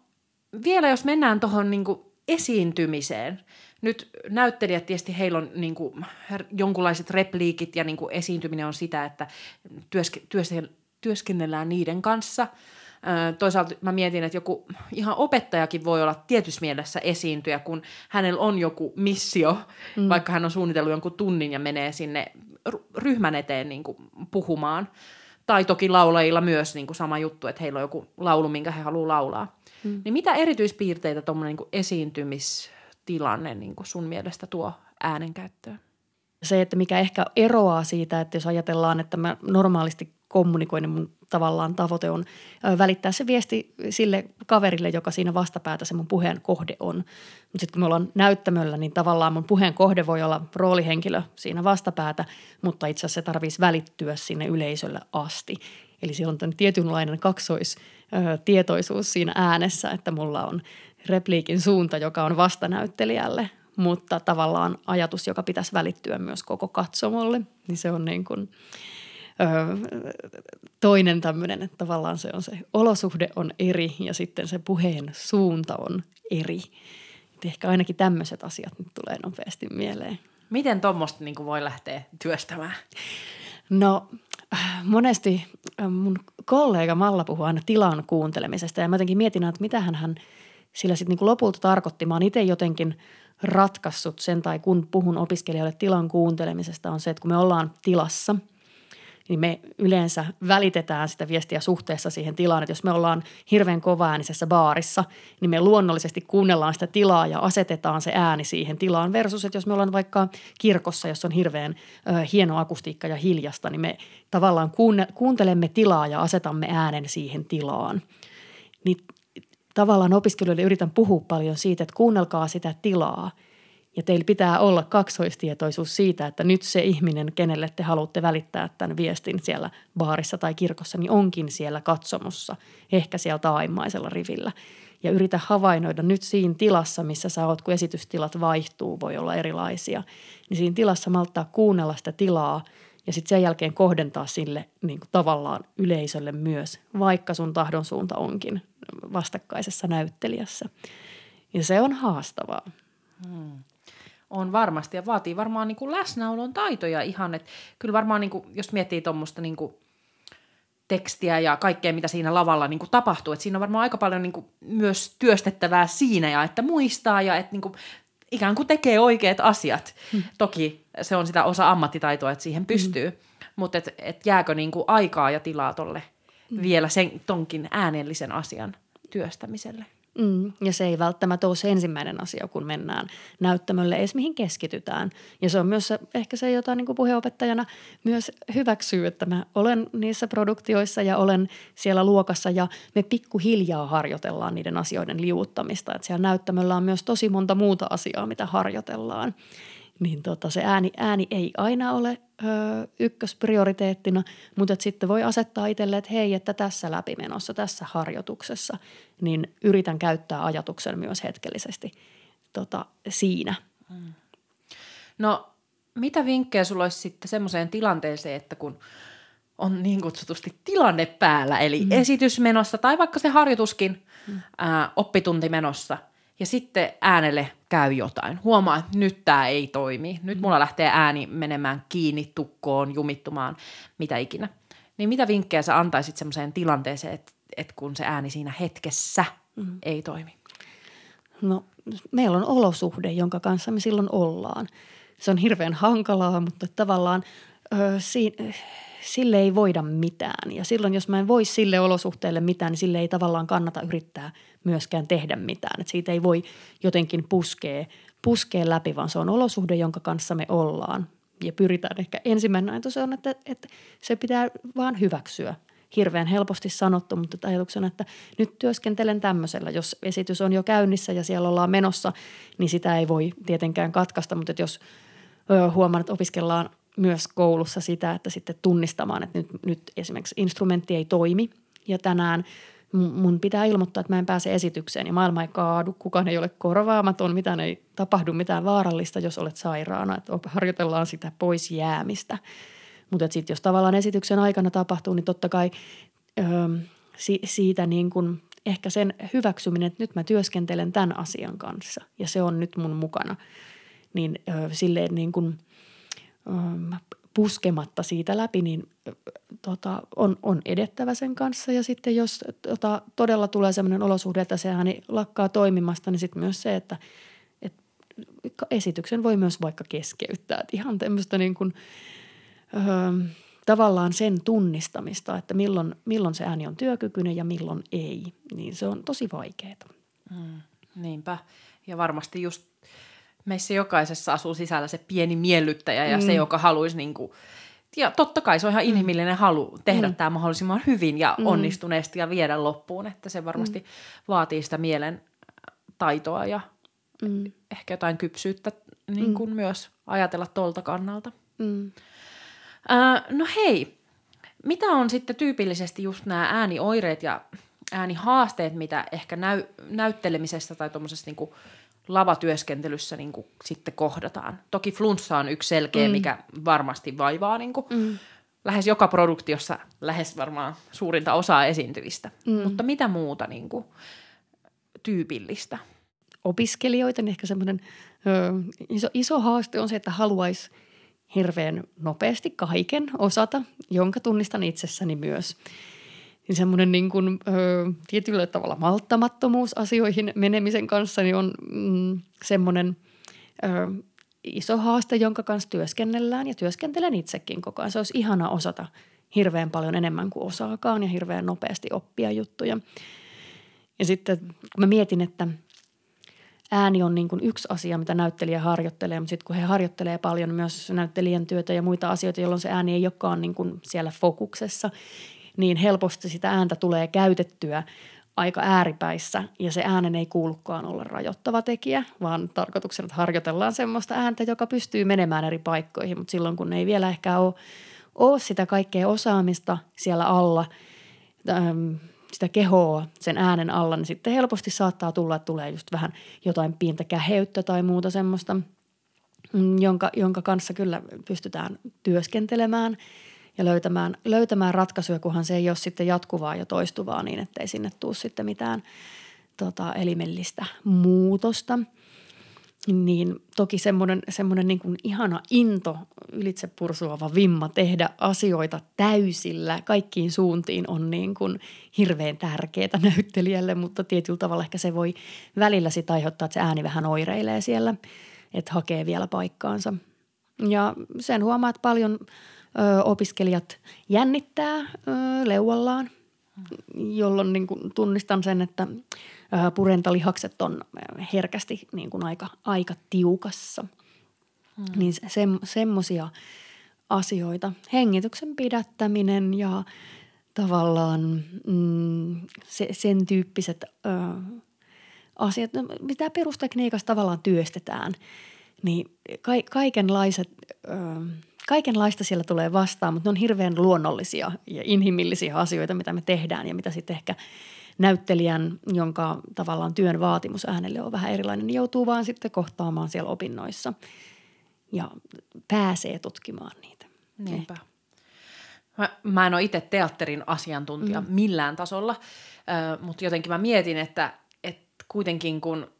vielä jos mennään tuohon niin esiintymiseen. Nyt näyttelijät tietysti heillä on niin kuin, jonkunlaiset repliikit ja niin kuin esiintyminen on sitä, että työske, työske, työskennellään niiden kanssa – Toisaalta mä mietin, että joku ihan opettajakin voi olla tietyssä mielessä esiintyjä, kun hänellä on joku missio, mm. vaikka hän on suunnitellut jonkun tunnin ja menee sinne ryhmän eteen niin kuin puhumaan. Tai toki laulajilla myös niin kuin sama juttu, että heillä on joku laulu, minkä he haluaa laulaa. Mm. Niin mitä erityispiirteitä tuommoinen niin esiintymistilanne niin kuin sun mielestä tuo äänenkäyttöön? Se, että mikä ehkä eroaa siitä, että jos ajatellaan, että mä normaalisti kommunikoin, niin mun tavallaan tavoite on välittää se viesti sille kaverille, joka siinä vastapäätä se mun puheen kohde on. Mutta sitten kun me ollaan näyttämöllä, niin tavallaan mun puheen kohde voi olla roolihenkilö siinä vastapäätä, mutta itse asiassa se tarvitsisi välittyä sinne yleisölle asti. Eli siellä on tietynlainen kaksoistietoisuus siinä äänessä, että mulla on repliikin suunta, joka on vastanäyttelijälle, mutta tavallaan ajatus, joka pitäisi välittyä myös koko katsomolle, niin se on niin kuin – toinen tämmöinen, että tavallaan se on se olosuhde on eri ja sitten se puheen suunta on eri. Et ehkä ainakin tämmöiset asiat nyt tulee nopeasti mieleen. Miten tuommoista niin voi lähteä työstämään? No monesti mun kollega Malla puhuu aina tilan kuuntelemisesta ja mä jotenkin mietin, että mitä hän sillä sitten niin lopulta tarkoitti. Mä oon itse jotenkin ratkaissut sen tai kun puhun opiskelijoille tilan kuuntelemisesta on se, että kun me ollaan tilassa – niin me yleensä välitetään sitä viestiä suhteessa siihen tilaan. Että jos me ollaan hirveän kovaäänisessä baarissa, niin me luonnollisesti kuunnellaan sitä tilaa ja asetetaan se ääni siihen tilaan. Versus, että jos me ollaan vaikka kirkossa, jossa on hirveän ö, hieno akustiikka ja hiljasta, niin me tavallaan kuunne, kuuntelemme tilaa ja asetamme äänen siihen tilaan. Niin tavallaan opiskelijoille yritän puhua paljon siitä, että kuunnelkaa sitä tilaa – ja teillä pitää olla kaksoistietoisuus siitä, että nyt se ihminen, kenelle te haluatte välittää tämän viestin siellä baarissa tai kirkossa, niin onkin siellä katsomussa, ehkä siellä taimaisella rivillä. Ja yritä havainnoida nyt siinä tilassa, missä sä oot, kun esitystilat vaihtuu, voi olla erilaisia, niin siinä tilassa malttaa kuunnella sitä tilaa ja sitten sen jälkeen kohdentaa sille niin kuin tavallaan yleisölle myös, vaikka sun tahdon suunta onkin vastakkaisessa näyttelijässä. Ja se on haastavaa. Hmm on varmasti ja vaatii varmaan niin kuin läsnäolon taitoja ihan, että kyllä varmaan niin kuin, jos miettii tuommoista niin kuin tekstiä ja kaikkea, mitä siinä lavalla niin kuin tapahtuu, että siinä on varmaan aika paljon niin kuin myös työstettävää siinä ja että muistaa ja että niin kuin, ikään kuin tekee oikeat asiat. Hmm. Toki se on sitä osa ammattitaitoa, että siihen pystyy, hmm. mutta et, et jääkö niin kuin aikaa ja tilaa tolle hmm. vielä sen tonkin äänellisen asian työstämiselle? Mm, ja se ei välttämättä ole se ensimmäinen asia, kun mennään näyttämölle, edes mihin keskitytään. Ja se on myös se, ehkä se, jota niin kuin puheenopettajana myös hyväksyy, että mä olen niissä produktioissa ja olen siellä luokassa ja me pikkuhiljaa harjoitellaan niiden asioiden liuuttamista. Että siellä näyttämöllä on myös tosi monta muuta asiaa, mitä harjoitellaan niin tota, se ääni, ääni ei aina ole ö, ykkösprioriteettina, mutta et sitten voi asettaa itselle, että hei, että tässä läpimenossa, tässä harjoituksessa, niin yritän käyttää ajatuksen myös hetkellisesti tota, siinä. Mm. No, mitä vinkkejä sulla olisi sitten semmoiseen tilanteeseen, että kun on niin kutsutusti tilanne päällä, eli mm. esitys menossa tai vaikka se harjoituskin mm. ää, oppitunti menossa – ja sitten äänelle käy jotain. Huomaa, että nyt tämä ei toimi. Nyt mulla lähtee ääni menemään kiinni, tukkoon, jumittumaan, mitä ikinä. Niin mitä vinkkejä sä antaisit semmoiseen tilanteeseen, että, että kun se ääni siinä hetkessä mm. ei toimi? No, meillä on olosuhde, jonka kanssa me silloin ollaan. Se on hirveän hankalaa, mutta tavallaan ö, si- sille ei voida mitään. Ja silloin, jos mä en voi sille olosuhteelle mitään, niin sille ei tavallaan kannata yrittää myöskään tehdä mitään. Että siitä ei voi jotenkin puskea, puskea läpi, vaan se on olosuhde, jonka kanssa me ollaan. Ja pyritään ehkä ensimmäinen ajatus on, että, että se pitää vaan hyväksyä. Hirveän helposti sanottu, mutta ajatuksena, että nyt työskentelen tämmöisellä. Jos esitys on jo käynnissä ja siellä ollaan menossa, niin sitä ei voi tietenkään katkaista, mutta jos huomaan, että opiskellaan myös koulussa sitä, että sitten tunnistamaan, että nyt, nyt esimerkiksi instrumentti ei toimi ja tänään mun pitää ilmoittaa, että mä en pääse esitykseen ja maailma ei kaadu, kukaan ei ole korvaamaton, mitään ei tapahdu mitään vaarallista, jos olet sairaana, että harjoitellaan sitä pois jäämistä. Mutta sitten jos tavallaan esityksen aikana tapahtuu, niin totta kai öö, si- siitä niin kuin ehkä sen hyväksyminen, että nyt mä työskentelen tämän asian kanssa ja se on nyt mun mukana, niin öö, silleen niin kuin, öö, puskematta siitä läpi, niin tota, on, on edettävä sen kanssa. Ja sitten jos tota, todella tulee sellainen olosuhde, että se ääni lakkaa toimimasta, niin sitten myös se, että et, esityksen voi myös vaikka keskeyttää. Et ihan tämmöistä niin kuin, öö, tavallaan sen tunnistamista, että milloin, milloin se ääni on työkykyinen ja milloin ei, niin se on tosi vaikeaa. Mm, niinpä. Ja varmasti just meissä jokaisessa asuu sisällä se pieni miellyttäjä ja mm. se, joka haluaisi niin kuin, ja totta kai se on ihan mm. inhimillinen halu tehdä mm. tämä mahdollisimman hyvin ja mm. onnistuneesti ja viedä loppuun, että se varmasti mm. vaatii sitä mielen taitoa ja mm. ehkä jotain kypsyyttä niin kuin mm. myös ajatella tuolta kannalta. Mm. Äh, no hei, mitä on sitten tyypillisesti just nämä äänioireet ja äänihaasteet, mitä ehkä näy, näyttelemisessä tai tuommoisessa niin lavatyöskentelyssä niin kuin sitten kohdataan. Toki flunssa on yksi selkeä, mm. mikä varmasti vaivaa niin kuin mm. lähes joka produktiossa lähes varmaan suurinta osaa esiintyvistä. Mm. Mutta mitä muuta niin kuin, tyypillistä? Opiskelijoita, niin ehkä semmoinen iso, iso haaste on se, että haluaisi hirveän nopeasti kaiken osata, jonka tunnistan itsessäni myös – niin semmoinen niin kuin, ö, tietyllä tavalla malttamattomuus asioihin menemisen kanssa niin on mm, semmoinen ö, iso haaste, jonka kanssa työskennellään ja työskentelen itsekin koko ajan. Se olisi ihana osata hirveän paljon enemmän kuin osaakaan ja hirveän nopeasti oppia juttuja. Ja sitten kun mä mietin, että ääni on niin kuin yksi asia, mitä näyttelijä harjoittelee, mutta sitten kun he harjoittelee paljon myös näyttelijän työtä ja muita asioita, jolloin se ääni ei olekaan niin kuin siellä fokuksessa, niin helposti sitä ääntä tulee käytettyä aika ääripäissä ja se äänen ei kuulukaan olla rajoittava tekijä, vaan tarkoituksena, että harjoitellaan semmoista ääntä, joka pystyy menemään eri paikkoihin, mutta silloin kun ei vielä ehkä ole, ole sitä kaikkea osaamista siellä alla, sitä kehoa sen äänen alla, niin sitten helposti saattaa tulla, että tulee just vähän jotain pientä käheyttä tai muuta semmoista, mm, jonka, jonka kanssa kyllä pystytään työskentelemään – ja löytämään, löytämään ratkaisuja, kunhan se ei ole sitten jatkuvaa ja toistuvaa niin, ettei sinne tule sitten mitään tota, elimellistä muutosta. Niin toki semmoinen, semmoinen niin kuin ihana into, ylitse pursuava vimma tehdä asioita täysillä kaikkiin suuntiin on niin kuin hirveän tärkeää näyttelijälle, mutta tietyllä tavalla ehkä se voi välillä sitä aiheuttaa, että se ääni vähän oireilee siellä, että hakee vielä paikkaansa. Ja sen huomaa, että paljon – ö, opiskelijat jännittää ö, leuallaan, jolloin niin kuin tunnistan sen, että ö, purentalihakset on herkästi niin kuin aika, aika tiukassa. Hmm. Niin se, semmoisia asioita. Hengityksen pidättäminen ja tavallaan mm, se, sen tyyppiset ö, asiat, mitä perustekniikassa tavallaan työstetään, niin ka, kaikenlaiset ö, kaikenlaista siellä tulee vastaan, mutta ne on hirveän luonnollisia ja inhimillisiä asioita, mitä me tehdään ja mitä sitten ehkä näyttelijän, jonka tavallaan työn vaatimus äänelle on vähän erilainen, niin joutuu vaan sitten kohtaamaan siellä opinnoissa ja pääsee tutkimaan niitä. Niinpä. Mä, mä en ole itse teatterin asiantuntija mm. millään tasolla, äh, mutta jotenkin mä mietin, että, että kuitenkin kun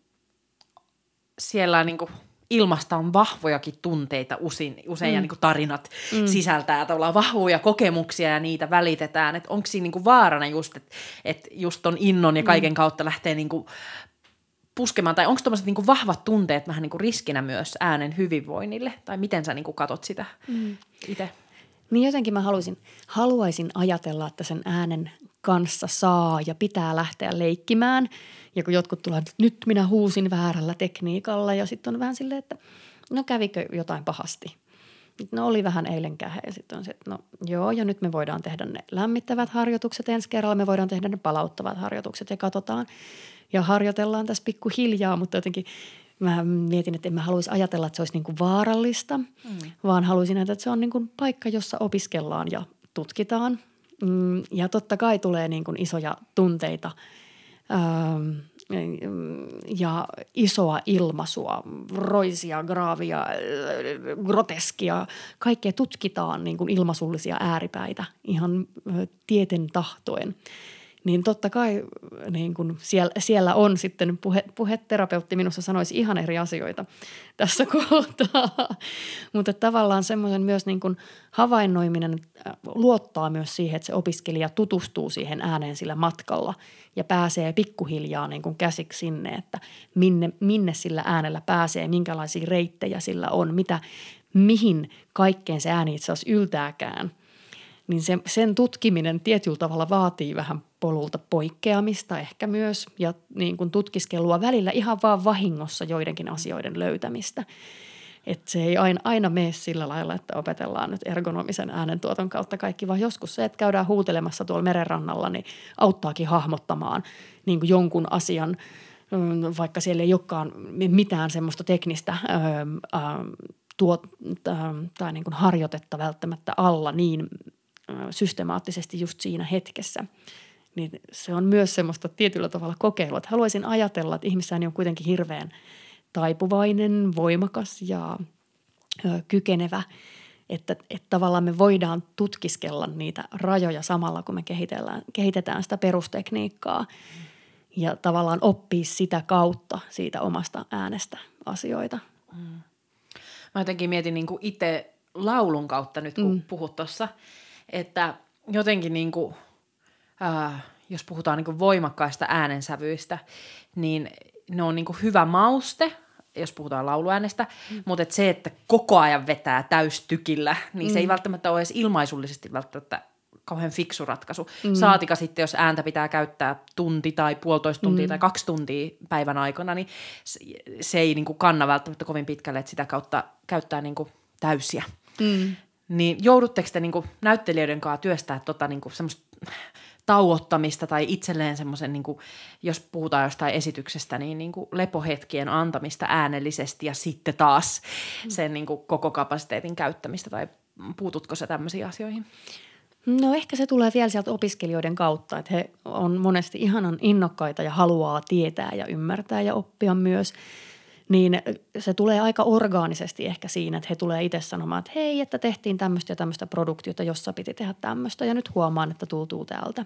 siellä niin kuin – ilmasta on vahvojakin tunteita usein, usein mm. ja niin kuin tarinat mm. sisältää tavallaan vahvoja kokemuksia ja niitä välitetään. Että onko siinä niin kuin vaarana just, että et just ton innon ja kaiken mm. kautta lähtee niin kuin puskemaan, tai onko tuommoiset niin vahvat tunteet vähän niin kuin riskinä myös äänen hyvinvoinnille, tai miten sä niin kuin katot sitä mm. itse? Niin jotenkin mä haluaisin, haluaisin ajatella, että sen äänen kanssa saa ja pitää lähteä leikkimään – ja kun jotkut tulee, että nyt minä huusin väärällä tekniikalla ja sitten on vähän silleen, että no kävikö jotain pahasti. No oli vähän eilen kähe ja sitten on se, että no joo ja nyt me voidaan tehdä ne lämmittävät harjoitukset ensi kerralla, me voidaan tehdä ne palauttavat harjoitukset ja katsotaan ja harjoitellaan tässä pikkuhiljaa, mutta jotenkin mä mietin, että en mä haluaisi ajatella, että se olisi niin kuin vaarallista, mm. vaan haluaisin, että se on niin kuin paikka, jossa opiskellaan ja tutkitaan Mm, ja totta kai tulee niin kuin isoja tunteita ja isoa ilmaisua, roisia, graavia, groteskia. Kaikkea tutkitaan niin kuin ilmaisullisia ääripäitä ihan tieten tahtoen niin totta kai niin kun siellä, siellä on sitten puhe, puheterapeutti minussa sanoisi ihan eri asioita tässä kohtaa. Mutta tavallaan semmoisen myös niin kun havainnoiminen äh, luottaa myös siihen, että se opiskelija tutustuu siihen ääneen sillä matkalla ja pääsee pikkuhiljaa niin kun käsiksi sinne, että minne, minne sillä äänellä pääsee, minkälaisia reittejä sillä on, mitä, mihin kaikkeen se ääni itse asiassa yltääkään – niin se, sen tutkiminen tietyllä tavalla vaatii vähän polulta poikkeamista ehkä myös ja niin kuin tutkiskelua välillä ihan vaan vahingossa joidenkin asioiden löytämistä. Että se ei aina, aina mene sillä lailla, että opetellaan nyt ergonomisen äänentuoton kautta kaikki, vaan joskus se, että käydään huutelemassa tuolla merenrannalla, niin auttaakin hahmottamaan niin kuin jonkun asian, mm, vaikka siellä ei olekaan mitään semmoista teknistä tuot, tai niin kuin harjoitetta välttämättä alla niin systemaattisesti just siinä hetkessä. Niin se on myös semmoista tietyllä tavalla kokeilua. Että haluaisin ajatella, että ihmisääni on kuitenkin hirveän taipuvainen, voimakas ja ö, kykenevä, että, että tavallaan me voidaan tutkiskella niitä rajoja samalla, kun me kehitellään, kehitetään sitä perustekniikkaa ja tavallaan oppii sitä kautta siitä omasta äänestä asioita. Mm. Mä jotenkin mietin niin itse laulun kautta nyt, kun mm. puhut tuossa – että jotenkin niin kuin, äh, jos puhutaan niin kuin voimakkaista äänensävyistä, niin ne on niin kuin hyvä mauste, jos puhutaan lauluäänestä, mm. mutta et se, että koko ajan vetää täystykillä, niin mm. se ei mm. välttämättä ole edes ilmaisullisesti välttämättä kauhean fiksu ratkaisu. Mm. Saatika sitten, jos ääntä pitää käyttää tunti tai puolitoista tuntia mm. tai kaksi tuntia päivän aikana, niin se, se ei niin kuin kanna välttämättä kovin pitkälle, että sitä kautta käyttää niin kuin täysiä. Mm. Niin joudutteko te niinku näyttelijöiden kanssa työstää tota niinku semmoista tauottamista tai itselleen semmoisen, niinku, jos puhutaan jostain esityksestä, niin niinku lepohetkien antamista äänellisesti ja sitten taas mm. sen niinku koko kapasiteetin käyttämistä tai puututko se tämmöisiin asioihin? No ehkä se tulee vielä sieltä opiskelijoiden kautta, että he on monesti ihanan innokkaita ja haluaa tietää ja ymmärtää ja oppia myös – niin se tulee aika orgaanisesti ehkä siinä, että he tulee itse sanomaan, että hei, että tehtiin tämmöistä ja tämmöistä produktiota, jossa piti tehdä tämmöistä ja nyt huomaan, että tultuu täältä.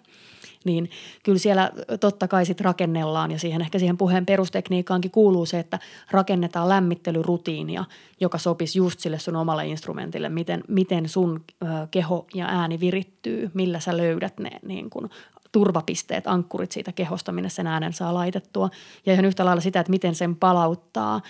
Niin kyllä siellä totta kai sitten rakennellaan ja siihen ehkä siihen puheen perustekniikkaankin kuuluu se, että rakennetaan lämmittelyrutiinia, joka sopisi just sille sun omalle instrumentille, miten, miten sun keho ja ääni virittyy, millä sä löydät ne niin kun turvapisteet, ankkurit siitä kehosta, minne sen äänen saa laitettua. Ja ihan yhtä lailla sitä, että miten sen palauttaa.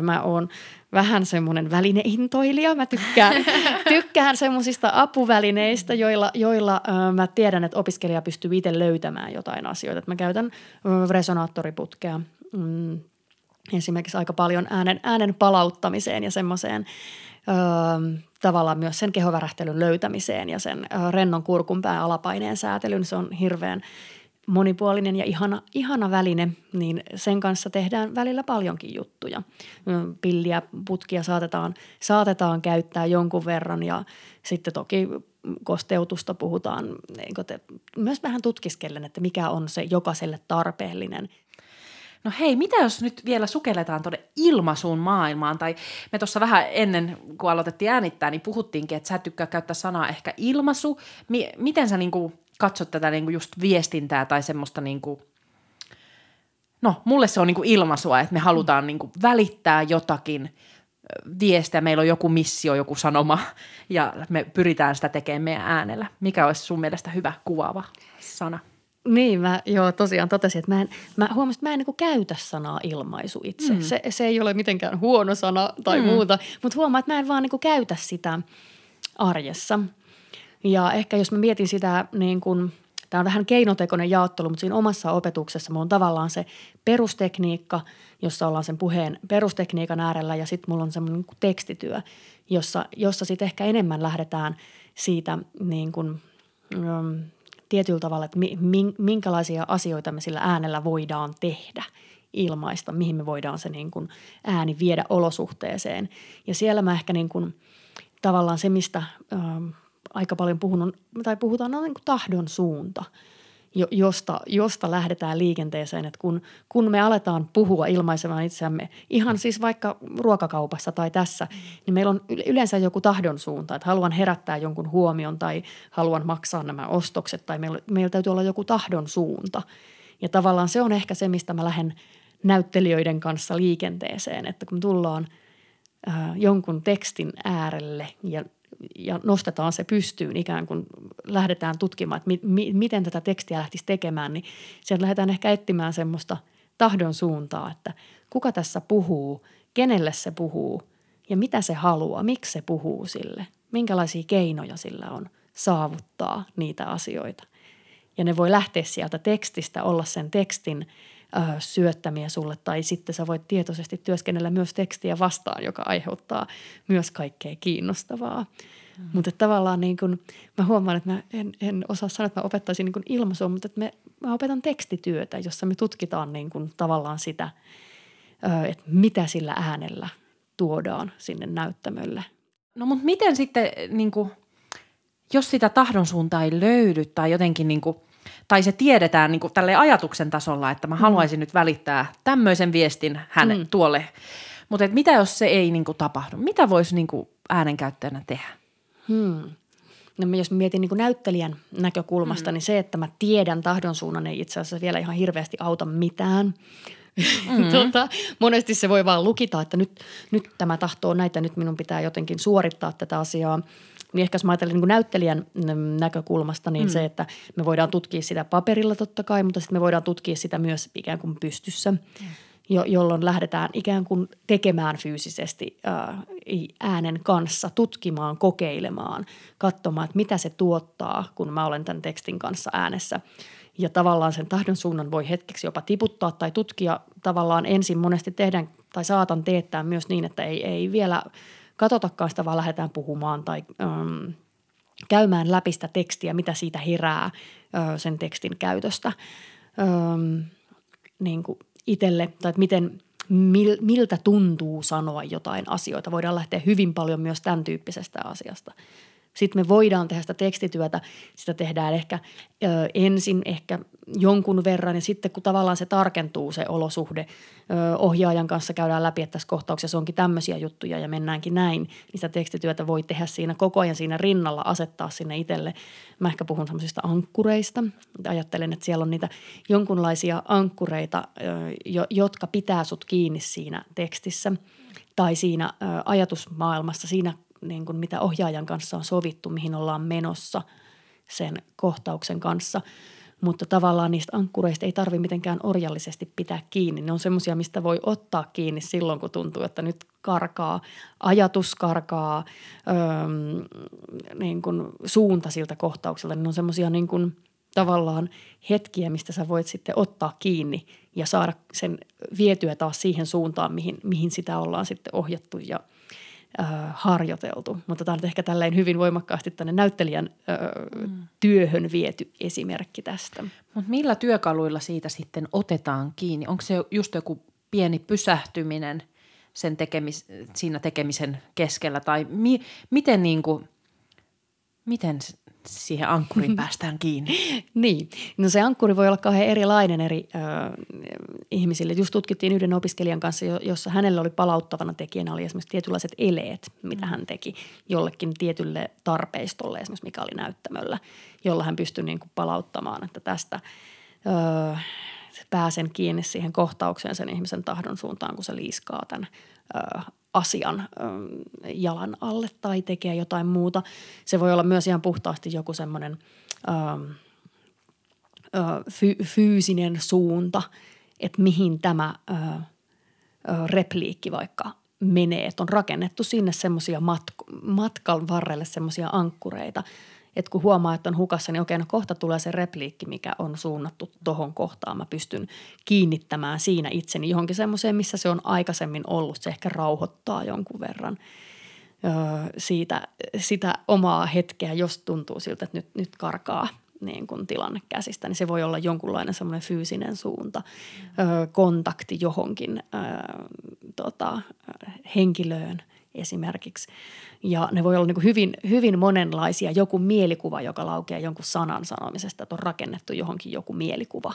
Mä oon vähän semmoinen välineintoilija. Mä tykkään, tykkään semmoisista apuvälineistä, joilla, joilla mä tiedän, että opiskelija pystyy itse löytämään jotain asioita. mä käytän resonaattoriputkea mm, esimerkiksi aika paljon äänen, äänen palauttamiseen ja semmoiseen öö, tavallaan myös sen kehovärähtelyn löytämiseen ja sen öö, rennon kurkunpään alapaineen säätelyn. Se on hirveän monipuolinen ja ihana, ihana väline, niin sen kanssa tehdään välillä paljonkin juttuja. Pilliä, putkia saatetaan, saatetaan käyttää jonkun verran ja sitten toki kosteutusta puhutaan te, myös vähän tutkiskellen, että mikä on se jokaiselle tarpeellinen – no hei, mitä jos nyt vielä sukelletaan tuonne ilmaisuun maailmaan, tai me tuossa vähän ennen, kun aloitettiin äänittää, niin puhuttiinkin, että sä tykkää käyttää sanaa ehkä ilmaisu. Mi- miten sä niinku katsot tätä niinku just viestintää tai semmoista niinku, no mulle se on niinku ilmaisua, että me halutaan niinku välittää jotakin viestiä, meillä on joku missio, joku sanoma, ja me pyritään sitä tekemään meidän äänellä. Mikä olisi sun mielestä hyvä kuvaava sana? Niin, mä joo, tosiaan totesin, että mä, en, mä huomasin, että mä en niin käytä sanaa ilmaisu itse. Mm. Se, se ei ole mitenkään huono sana tai mm. muuta, mutta huomaan, että mä en vaan niin käytä sitä arjessa. Ja ehkä jos mä mietin sitä niin kuin, tämä on vähän keinotekoinen jaottelu, mutta siinä omassa opetuksessa mulla on tavallaan se perustekniikka, jossa ollaan sen puheen perustekniikan äärellä ja sitten mulla on semmoinen niin tekstityö, jossa, jossa sitten ehkä enemmän lähdetään siitä niin kuin, tietyllä tavalla, että minkälaisia asioita me sillä äänellä voidaan tehdä ilmaista, mihin me voidaan se niin kuin ääni viedä olosuhteeseen. Ja siellä mä ehkä niin kuin, tavallaan se, mistä ö, aika paljon puhunut, tai puhutaan on niin kuin tahdon suunta, josta, josta lähdetään liikenteeseen. Että kun, kun me aletaan puhua ilmaisemaan itseämme ihan siis vaikka ruokakaupassa tai tässä, niin meillä on yleensä joku tahdon suunta, että haluan herättää jonkun huomion tai haluan maksaa nämä ostokset tai meillä, meillä täytyy olla joku tahdon suunta. Ja tavallaan se on ehkä se, mistä mä lähden näyttelijöiden kanssa liikenteeseen, että kun tullaan – jonkun tekstin äärelle ja, ja nostetaan se pystyyn ikään kuin lähdetään tutkimaan, että mi, mi, miten tätä tekstiä lähtisi tekemään, niin sieltä lähdetään ehkä etsimään semmoista tahdon suuntaa, että kuka tässä puhuu, kenelle se puhuu ja mitä se haluaa, miksi se puhuu sille, minkälaisia keinoja sillä on saavuttaa niitä asioita. Ja ne voi lähteä sieltä tekstistä, olla sen tekstin – äh, syöttämiä sulle tai sitten sä voit tietoisesti työskennellä myös tekstiä vastaan, joka aiheuttaa myös kaikkea kiinnostavaa. Mm. Mutta tavallaan niin kun, mä huomaan, että mä en, en osaa sanoa, että mä opettaisin niin ilmaisua, mutta että me, mä opetan tekstityötä, jossa me tutkitaan niin kun tavallaan sitä, että mitä sillä äänellä tuodaan sinne näyttämölle. No mutta miten sitten, niin kuin, jos sitä tahdon suuntaa ei löydy tai jotenkin niin kuin – tai se tiedetään niin kuin tälle ajatuksen tasolla, että mä mm. haluaisin nyt välittää tämmöisen viestin hänen mm. tuolle. Mutta mitä jos se ei niin kuin tapahdu? Mitä voisi niin kuin äänenkäyttäjänä tehdä? Hmm. No jos mietin niin kuin näyttelijän näkökulmasta, mm. niin se, että mä tiedän tahdon suunnan, ei itse asiassa vielä ihan hirveästi auta mitään. Mm. tota, monesti se voi vaan lukita, että nyt, nyt tämä tahtoo näitä, nyt minun pitää jotenkin suorittaa tätä asiaa – niin ehkä jos mä ajattelen niin näyttelijän mm, näkökulmasta, niin mm. se, että me voidaan tutkia sitä paperilla totta kai, mutta sitten me voidaan tutkia sitä myös ikään kuin pystyssä, mm. jo, jolloin lähdetään ikään kuin tekemään fyysisesti äh, äänen kanssa, tutkimaan, kokeilemaan, katsomaan, että mitä se tuottaa, kun mä olen tämän tekstin kanssa äänessä. Ja tavallaan sen tahdon suunnan voi hetkeksi jopa tiputtaa tai tutkia tavallaan ensin monesti tehdään tai saatan teettää myös niin, että ei, ei vielä – katsotakaan sitä, vaan lähdetään puhumaan tai ähm, käymään läpi sitä tekstiä, mitä siitä herää äh, sen tekstin käytöstä ähm, niin kuin itselle tai että miten, mil, miltä tuntuu sanoa jotain asioita. Voidaan lähteä hyvin paljon myös tämän tyyppisestä asiasta. Sitten me voidaan tehdä sitä tekstityötä, sitä tehdään ehkä ö, ensin ehkä jonkun verran ja sitten kun tavallaan se tarkentuu se olosuhde, ö, ohjaajan kanssa käydään läpi, että tässä kohtauksessa onkin tämmöisiä juttuja ja mennäänkin näin, niin sitä tekstityötä voi tehdä siinä koko ajan siinä rinnalla, asettaa sinne itselle. Mä ehkä puhun semmoisista ankkureista. Ajattelen, että siellä on niitä jonkunlaisia ankkureita, ö, jotka pitää sut kiinni siinä tekstissä tai siinä ö, ajatusmaailmassa, siinä niin kuin mitä ohjaajan kanssa on sovittu, mihin ollaan menossa sen kohtauksen kanssa. Mutta tavallaan niistä ankkureista ei tarvi mitenkään orjallisesti pitää kiinni. Ne on semmoisia, mistä voi ottaa kiinni silloin, kun tuntuu, että nyt karkaa, ajatus karkaa, öö, niin kuin suunta siltä kohtaukselta. Ne on semmoisia niin kuin tavallaan hetkiä, mistä sä voit sitten ottaa kiinni ja saada sen vietyä taas siihen suuntaan, mihin, mihin sitä ollaan sitten ohjattu ja – harjoiteltu. Mutta tämä on ehkä tälleen hyvin voimakkaasti tänne näyttelijän äh, mm. työhön viety esimerkki tästä. Mutta millä työkaluilla siitä sitten otetaan kiinni? Onko se just joku pieni pysähtyminen sen tekemis, siinä tekemisen keskellä tai mi, miten, niin kuin, miten siihen ankkuriin päästään kiinni? niin, no se ankkuri voi olla kauhean erilainen eri ö, ihmisille. Just tutkittiin yhden opiskelijan kanssa, jossa hänellä oli palauttavana tekijänä oli esimerkiksi tietynlaiset eleet, mitä hän teki jollekin tietylle tarpeistolle, esimerkiksi mikä oli näyttämöllä, jolla hän pystyi niin kuin palauttamaan, että tästä ö, pääsen kiinni siihen kohtaukseen sen ihmisen tahdon suuntaan, kun se liiskaa tämän ö, asian jalan alle tai tekee jotain muuta. Se voi olla myös ihan puhtaasti joku semmoinen fy- fyysinen suunta, että mihin tämä ö, repliikki vaikka menee. Että on rakennettu sinne semmoisia matk- matkan varrelle semmoisia ankkureita – että kun huomaa, että on hukassa, niin okei, no kohta tulee se repliikki, mikä on suunnattu tohon kohtaan. Mä pystyn kiinnittämään siinä itseni johonkin semmoiseen, missä se on aikaisemmin ollut. Se ehkä rauhoittaa jonkun verran öö, siitä, sitä omaa hetkeä, jos tuntuu siltä, että nyt, nyt karkaa niin kuin tilanne käsistä, niin se voi olla jonkunlainen semmoinen fyysinen suunta, ö, kontakti johonkin ö, tota, henkilöön, esimerkiksi. Ja ne voi olla niin kuin hyvin, hyvin monenlaisia. Joku mielikuva, joka laukeaa jonkun sanan sanomisesta, että on rakennettu johonkin joku mielikuva,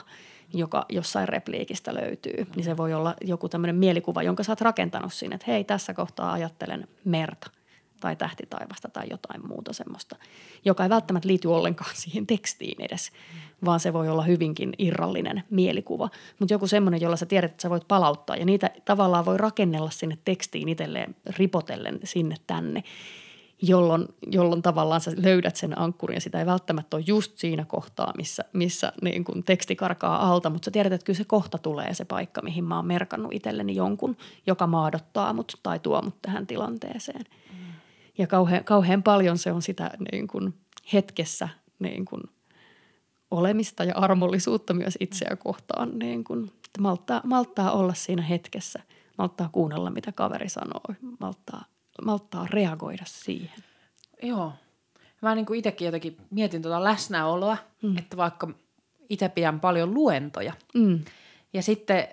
joka jossain repliikistä löytyy. Niin se voi olla joku tämmöinen mielikuva, jonka sä oot rakentanut sinne, että hei, tässä kohtaa ajattelen merta tai tähtitaivasta tai jotain muuta semmoista, joka ei välttämättä liity ollenkaan siihen tekstiin edes, vaan se voi olla hyvinkin irrallinen mielikuva. Mutta joku semmoinen, jolla sä tiedät, että sä voit palauttaa ja niitä tavallaan voi rakennella sinne tekstiin itselleen ripotellen sinne tänne, jolloin, jolloin tavallaan sä löydät sen ankkurin ja sitä ei välttämättä ole just siinä kohtaa, missä, missä niin kun teksti karkaa alta, mutta sä tiedät, että kyllä se kohta tulee se paikka, mihin mä oon merkannut itselleni jonkun, joka maadottaa mut tai tuo mut tähän tilanteeseen. Mm. Ja kauhean, kauhean paljon se on sitä niin kuin hetkessä niin kuin olemista ja armollisuutta myös itseä kohtaan. Niin kuin, että malttaa, malttaa olla siinä hetkessä, malttaa kuunnella mitä kaveri sanoo, malttaa, malttaa reagoida siihen. Joo. Mä niin kuin itsekin jotenkin mietin tuota läsnäoloa, mm. että vaikka itse pidän paljon luentoja. Mm. Ja sitten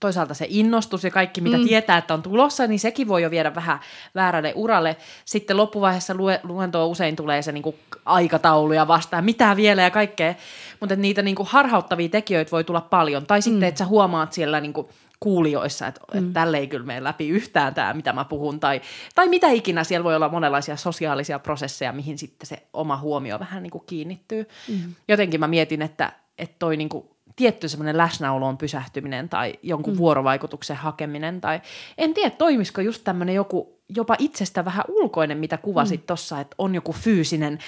toisaalta se innostus ja kaikki, mitä mm. tietää, että on tulossa, niin sekin voi jo viedä vähän väärälle uralle. Sitten loppuvaiheessa lue, luentoa usein tulee se niin kuin aikatauluja vastaan, mitä vielä ja kaikkea. Mutta niitä niin kuin harhauttavia tekijöitä voi tulla paljon. Tai sitten, mm. että sä huomaat siellä niin kuin kuulijoissa, että, mm. että tälle ei kyllä mene läpi yhtään tämä, mitä mä puhun. Tai, tai mitä ikinä, siellä voi olla monenlaisia sosiaalisia prosesseja, mihin sitten se oma huomio vähän niin kuin kiinnittyy. Mm. Jotenkin mä mietin, että, että toi niin kuin tietty semmoinen läsnäoloon pysähtyminen tai jonkun mm. vuorovaikutuksen hakeminen tai en tiedä, toimisiko just tämmöinen joku jopa itsestä vähän ulkoinen, mitä kuvasit mm. tuossa, että on joku fyysinen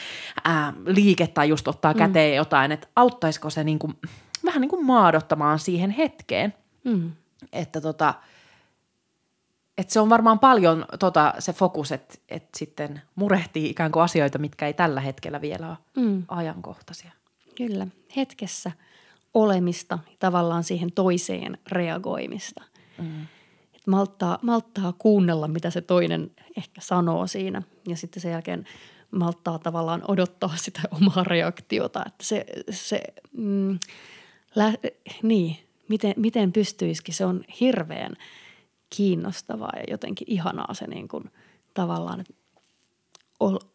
ää, liike tai just ottaa mm. käteen jotain, että auttaisiko se niinku, vähän niin kuin maadottamaan siihen hetkeen. Mm. Että tota, et se on varmaan paljon tota, se fokus, että et sitten murehtii ikään kuin asioita, mitkä ei tällä hetkellä vielä ole mm. ajankohtaisia. Kyllä, hetkessä – olemista, tavallaan siihen toiseen reagoimista. Mm. Et malttaa, malttaa kuunnella, mitä se toinen ehkä sanoo siinä ja sitten sen jälkeen malttaa tavallaan odottaa sitä omaa reaktiota. Että se, se mm, lä, niin, miten, miten pystyisikin, se on hirveän kiinnostavaa ja jotenkin ihanaa se niin kuin, tavallaan,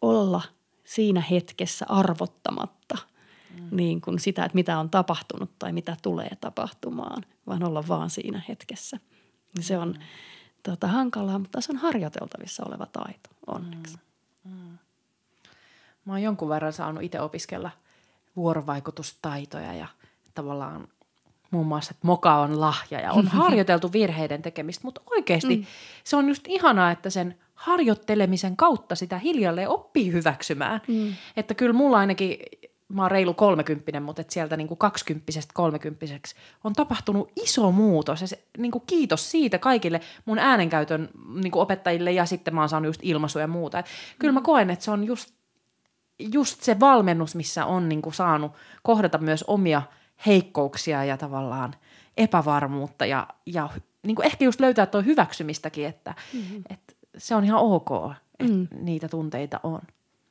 olla siinä hetkessä arvottamatta – mm. niin kuin sitä, että mitä on tapahtunut tai mitä tulee tapahtumaan, vaan olla vaan siinä hetkessä. Se on mm. tota, hankalaa, mutta se on harjoiteltavissa oleva taito, onneksi. Mm. Mm. Mä oon jonkun verran saanut itse opiskella vuorovaikutustaitoja ja tavallaan muun muassa, että moka on lahja ja on harjoiteltu virheiden tekemistä, mutta oikeasti mm. se on just ihanaa, että sen harjoittelemisen kautta sitä hiljalleen oppii hyväksymään. Mm. Että kyllä mulla ainakin mä oon reilu kolmekymppinen, mutta et sieltä niinku kaksikymppisestä kolmekymppiseksi on tapahtunut iso muutos. Ja se, niinku kiitos siitä kaikille mun äänenkäytön niinku opettajille ja sitten mä oon saanut just ilmaisuja ja muuta. Et kyllä mä mm. koen, että se on just, just se valmennus, missä on niinku saanut kohdata myös omia heikkouksia ja tavallaan epävarmuutta ja, ja niinku ehkä just löytää tuo hyväksymistäkin, että mm-hmm. et se on ihan ok, että mm. niitä tunteita on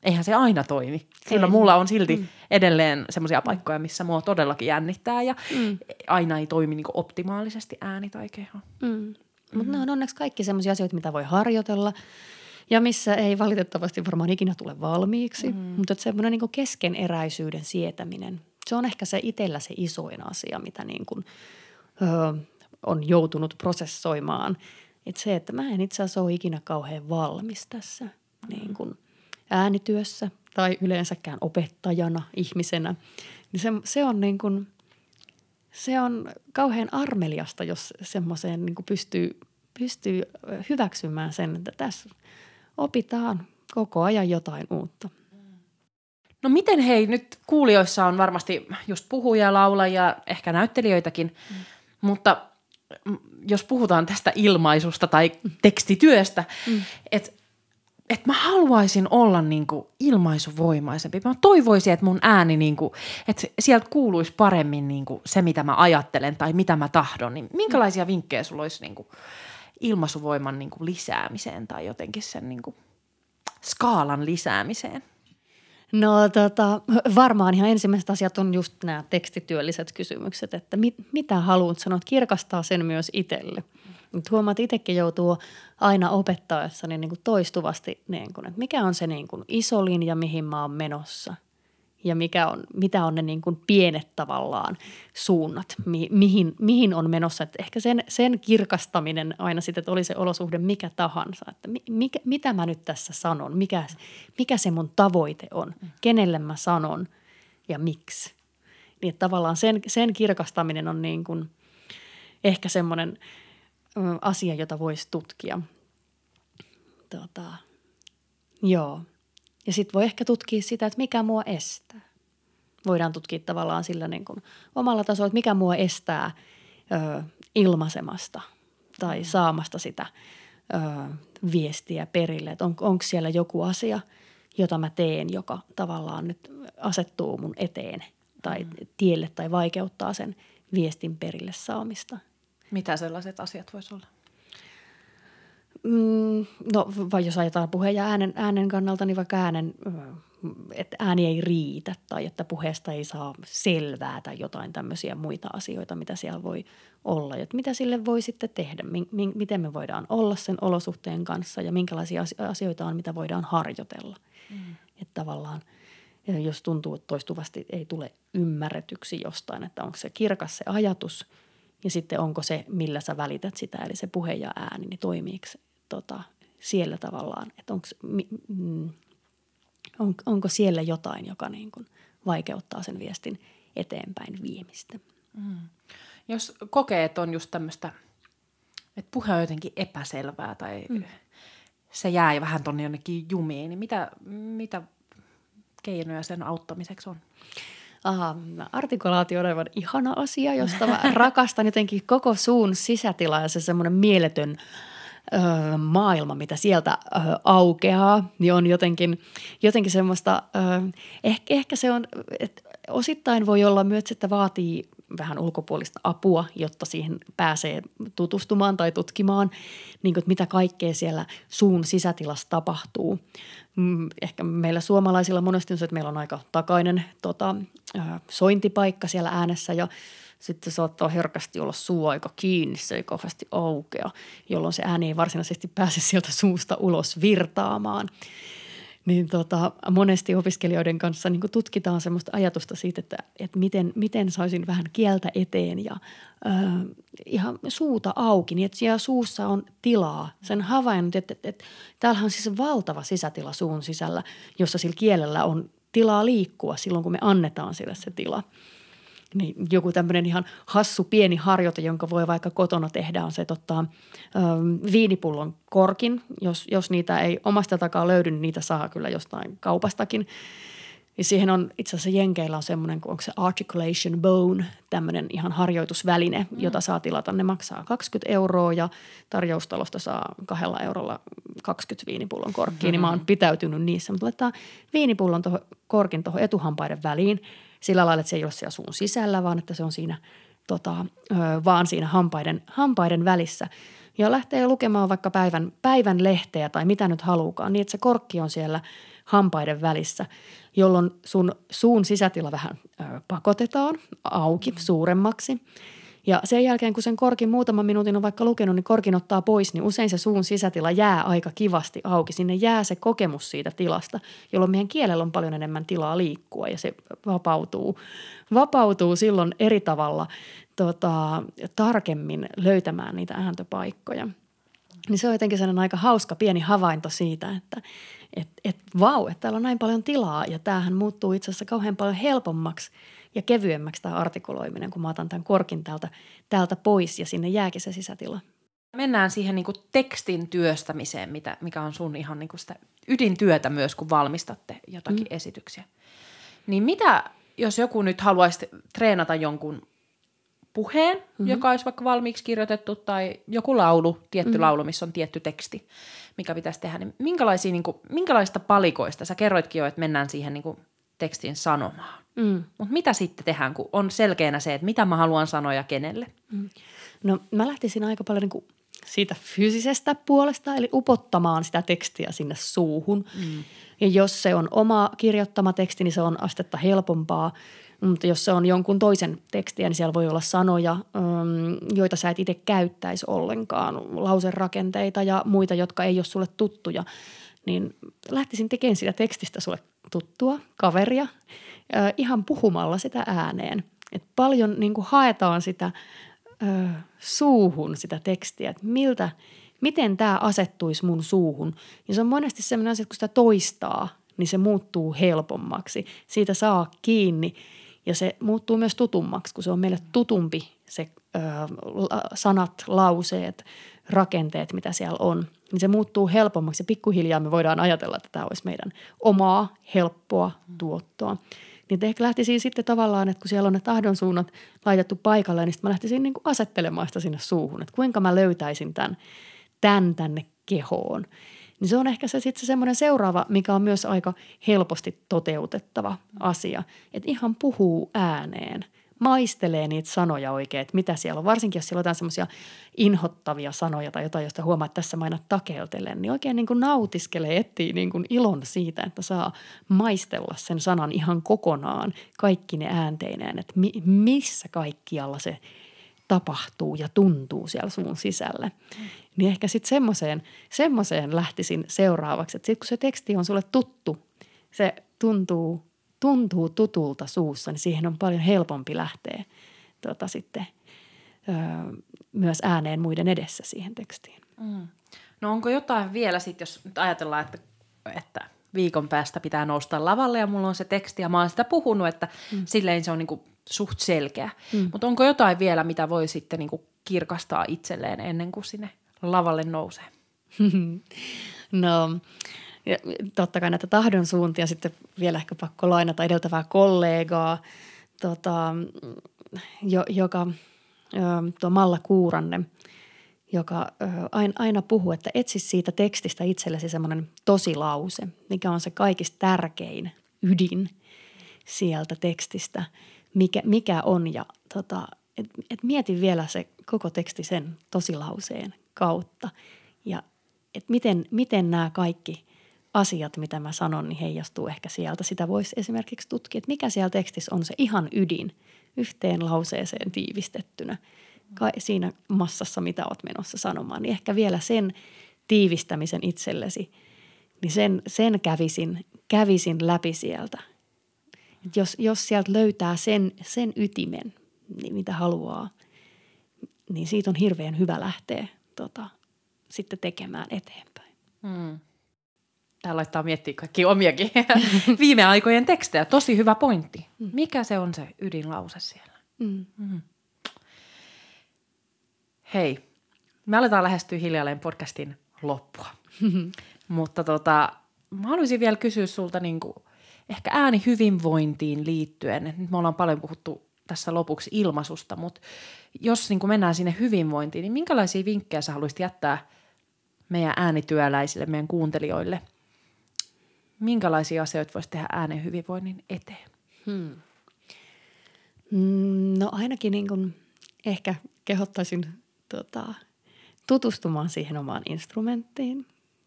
eihän se aina toimi. Kyllä ei. mulla on silti mm. edelleen semmoisia paikkoja, missä mua todellakin jännittää ja mm. aina ei toimi niin optimaalisesti ääni tai keho. Mm. Mutta ne on onneksi kaikki semmoisia asioita, mitä voi harjoitella ja missä ei valitettavasti varmaan ikinä tule valmiiksi. Mm. Mutta semmoinen niin keskeneräisyyden sietäminen, se on ehkä se itsellä se isoin asia, mitä niin kuin, ö, on joutunut prosessoimaan. Että se, että mä en itse asiassa ole ikinä kauhean valmis tässä mm. niin kuin – äänityössä tai yleensäkään opettajana, ihmisenä, niin se, se on niin kuin, se on kauhean armeliasta, jos semmoiseen niin pystyy, pystyy hyväksymään sen, että tässä opitaan koko ajan jotain uutta. No miten hei, nyt kuulijoissa on varmasti just puhuja, laulajia, ehkä näyttelijöitäkin, mm. mutta jos puhutaan tästä ilmaisusta tai tekstityöstä, mm. että että mä haluaisin olla niin kuin ilmaisuvoimaisempi. Mä toivoisin, että mun ääni, niin kuin, että sieltä kuuluisi paremmin niin kuin se, mitä mä ajattelen tai mitä mä tahdon. Niin minkälaisia vinkkejä sulla olisi niin kuin ilmaisuvoiman niin kuin lisäämiseen tai jotenkin sen niin kuin skaalan lisäämiseen? No tota, varmaan ihan ensimmäiset asiat on just nämä tekstityölliset kysymykset, että mit, mitä haluat sanoa, kirkastaa sen myös itselle. Mutta huomaat, itsekin joutuu aina opettaessa niin, kuin toistuvasti, niin kuin, että mikä on se niin kuin iso linja, mihin mä oon menossa – ja mikä on, mitä on ne niin kuin pienet tavallaan suunnat, mi, mihin, mihin on menossa. Että ehkä sen, sen kirkastaminen aina sitten, että oli se olosuhde mikä tahansa, että mikä, mitä mä nyt tässä sanon, mikä, mikä se mun tavoite on, kenelle mä sanon ja miksi. Niin tavallaan sen, sen kirkastaminen on niin kuin ehkä semmoinen asia, jota voisi tutkia. Tota, joo. Ja sitten voi ehkä tutkia sitä, että mikä mua estää. Voidaan tutkia tavallaan sillä niin kuin omalla tasolla, että mikä mua estää ö, ilmaisemasta tai mm. saamasta sitä ö, viestiä perille. Että on, onko siellä joku asia, jota mä teen, joka tavallaan nyt asettuu mun eteen tai mm. tielle tai vaikeuttaa sen viestin perille saamista. Mitä sellaiset asiat voisi olla? Mm, no vai jos ajatellaan puheen ja äänen, äänen kannalta, niin vaikka äänen, että ääni ei riitä tai että puheesta ei saa selvää tai jotain tämmöisiä muita asioita, mitä siellä voi olla. Ja mitä sille voi sitten tehdä, mi- miten me voidaan olla sen olosuhteen kanssa ja minkälaisia asioita on, mitä voidaan harjoitella. Mm. Että tavallaan jos tuntuu, että toistuvasti ei tule ymmärretyksi jostain, että onko se kirkas se ajatus ja sitten onko se, millä sä välität sitä, eli se puhe ja ääni, niin toimiiko tota, siellä tavallaan, että onko, mm, on, onko siellä jotain, joka niin kuin vaikeuttaa sen viestin eteenpäin viemistä. Mm. Jos kokee, että on just tämmöistä, että puhe on jotenkin epäselvää tai mm. se jää vähän tuonne jonnekin jumiin, niin mitä, mitä keinoja sen auttamiseksi on? Aha, artikulaatio on aivan ihana asia, josta mä rakastan jotenkin koko suun sisätila ja se semmoinen mieletön – ö, maailma, mitä sieltä ö, aukeaa, niin on jotenkin, jotenkin semmoista, ö, ehkä, ehkä se on, että osittain voi olla myös, että vaatii vähän ulkopuolista apua, jotta siihen pääsee tutustumaan tai tutkimaan, niin kuin, että mitä kaikkea siellä suun sisätilassa tapahtuu. Mm, ehkä meillä suomalaisilla monesti on se, että meillä on aika takainen tota, sointipaikka siellä äänessä ja sitten saattaa herkästi olla suu aika kiinni, se ei kauheasti aukea, jolloin se ääni ei varsinaisesti pääse sieltä suusta ulos virtaamaan. Niin tota, monesti opiskelijoiden kanssa niin tutkitaan semmoista ajatusta siitä, että, että miten, miten saisin vähän kieltä eteen ja ö, ihan suuta auki, niin että siellä suussa on tilaa. Sen havainnut, että, että, että täällähän on siis valtava sisätila suun sisällä, jossa sillä kielellä on tilaa liikkua silloin, kun me annetaan sille se tila – niin joku tämmöinen ihan hassu pieni harjoite, jonka voi vaikka kotona tehdä, on se, että ottaa ö, viinipullon korkin. Jos, jos niitä ei omasta takaa löydy, niin niitä saa kyllä jostain kaupastakin. Ja siihen on itse asiassa Jenkeillä on semmoinen, onko se articulation bone, tämmöinen ihan harjoitusväline, mm. jota saa tilata. Ne maksaa 20 euroa ja tarjoustalosta saa kahdella eurolla 20 viinipullon korkkiin. Mm-hmm. Niin mä oon pitäytynyt niissä, mutta laittaa viinipullon toho, korkin tuohon etuhampaiden väliin – sillä lailla, että se ei ole siellä suun sisällä, vaan että se on siinä, tota, vaan siinä hampaiden, hampaiden välissä. Ja lähtee lukemaan vaikka päivän, päivän lehteä tai mitä nyt haluukaan, niin että se korkki on siellä hampaiden välissä, jolloin sun suun sisätila vähän pakotetaan auki suuremmaksi – ja sen jälkeen, kun sen korkin muutaman minuutin on vaikka lukenut, niin korkin ottaa pois, niin usein se suun sisätila jää aika kivasti auki. Sinne jää se kokemus siitä tilasta, jolloin meidän kielellä on paljon enemmän tilaa liikkua ja se vapautuu, vapautuu silloin eri tavalla tota, tarkemmin löytämään niitä ääntöpaikkoja. Niin se on jotenkin sellainen aika hauska pieni havainto siitä, että et, et, vau, että täällä on näin paljon tilaa ja tämähän muuttuu itse asiassa kauhean paljon helpommaksi – ja kevyemmäksi tämä artikuloiminen, kun mä otan tämän korkin täältä, täältä pois ja sinne jääkin se sisätila. Mennään siihen niin tekstin työstämiseen, mitä, mikä on sun ihan niin sitä ydintyötä myös, kun valmistatte jotakin mm. esityksiä. Niin mitä, jos joku nyt haluaisi treenata jonkun puheen, mm-hmm. joka olisi vaikka valmiiksi kirjoitettu, tai joku laulu, tietty mm-hmm. laulu, missä on tietty teksti, mikä pitäisi tehdä, niin, minkälaisia, niin kuin, minkälaista palikoista, sä kerroitkin jo, että mennään siihen niin kuin tekstin sanomaan. Mm. Mutta mitä sitten tehdään, kun on selkeänä se, että mitä mä haluan sanoa ja kenelle? Mm. No mä lähtisin aika paljon niin kuin siitä fyysisestä puolesta, eli upottamaan sitä tekstiä sinne suuhun. Mm. Ja jos se on oma kirjoittama teksti, niin se on astetta helpompaa. Mutta jos se on jonkun toisen tekstiä, niin siellä voi olla sanoja, joita sä et itse käyttäisi ollenkaan, lauserakenteita ja muita, jotka ei ole sulle tuttuja. Niin lähtisin tekemään sitä tekstistä sulle tuttua, kaveria, ihan puhumalla sitä ääneen. Et paljon niin kuin haetaan sitä ö, suuhun sitä tekstiä, että miltä, miten tämä asettuisi mun suuhun. Ja se on monesti sellainen asia, että kun sitä toistaa, niin se muuttuu helpommaksi. Siitä saa kiinni ja se muuttuu myös tutummaksi, kun se on meille tutumpi se ö, sanat, lauseet, rakenteet, mitä siellä on. Niin se muuttuu helpommaksi ja pikkuhiljaa me voidaan ajatella, että tämä olisi meidän omaa helppoa tuottoa. Niin ehkä lähtisin sitten tavallaan, että kun siellä on ne tahdonsuunnat laitettu paikalle, niin sitten mä lähtisin niin kuin asettelemaan sitä sinne suuhun, että kuinka mä löytäisin tämän, tämän tänne kehoon. Niin se on ehkä se sitten se semmoinen seuraava, mikä on myös aika helposti toteutettava asia, että ihan puhuu ääneen – maistelee niitä sanoja oikein, että mitä siellä on. Varsinkin jos siellä on jotain semmoisia inhottavia sanoja tai jotain, josta huomaa, että tässä mä aina takeltelen, niin oikein niin kuin nautiskelee, etsii niin kuin ilon siitä, että saa maistella sen sanan ihan kokonaan, kaikki ne äänteineen, että mi- missä kaikkialla se tapahtuu ja tuntuu siellä suun sisällä. Mm. Niin ehkä sitten semmoiseen, semmoiseen lähtisin seuraavaksi, että sitten kun se teksti on sulle tuttu, se tuntuu tuntuu tutulta suussa, niin siihen on paljon helpompi lähteä tota, sitten ö, myös ääneen muiden edessä siihen tekstiin. Mm. No onko jotain vielä sitten, jos nyt ajatellaan, että, että viikon päästä pitää nousta lavalle ja mulla on se teksti ja mä oon sitä puhunut, että mm. silleen se on niinku suht selkeä. Mm. Mutta onko jotain vielä, mitä voi sitten niinku kirkastaa itselleen ennen kuin sinne lavalle nousee? no ja totta kai näitä tahdon suuntia sitten vielä ehkä pakko lainata edeltävää kollegaa, tota, jo, joka, tuo Malla Kuuranne, joka aina, aina puhuu, että etsi siitä tekstistä itsellesi semmoinen tosilause, mikä on se kaikista tärkein ydin sieltä tekstistä, mikä, mikä on ja tota, et, et mieti vielä se koko teksti sen tosilauseen kautta. Ja et miten, miten nämä kaikki – asiat, mitä mä sanon, niin heijastuu ehkä sieltä. Sitä voisi esimerkiksi tutkia, että mikä siellä tekstissä on se ihan ydin yhteen lauseeseen tiivistettynä siinä massassa, mitä oot menossa sanomaan. Niin ehkä vielä sen tiivistämisen itsellesi, niin sen, sen kävisin, kävisin läpi sieltä. Et jos, jos sieltä löytää sen, sen ytimen, niin mitä haluaa, niin siitä on hirveän hyvä lähteä tota, sitten tekemään eteenpäin. Hmm. Tää laittaa miettiä kaikki omiakin viime aikojen tekstejä. Tosi hyvä pointti. Mm. Mikä se on se ydinlause siellä? Mm. Mm. Hei, me aletaan lähestyä hiljalleen podcastin loppua. Mutta tota, mä haluaisin vielä kysyä sulta niin kuin, ehkä äänihyvinvointiin liittyen. Nyt me ollaan paljon puhuttu tässä lopuksi ilmaisusta, mutta jos niin kuin mennään sinne hyvinvointiin, niin minkälaisia vinkkejä sä haluaisit jättää meidän äänityöläisille, meidän kuuntelijoille – minkälaisia asioita voisi tehdä äänen hyvinvoinnin eteen? Hmm. Mm, no ainakin niin kuin ehkä kehottaisin tota, tutustumaan siihen omaan instrumenttiin.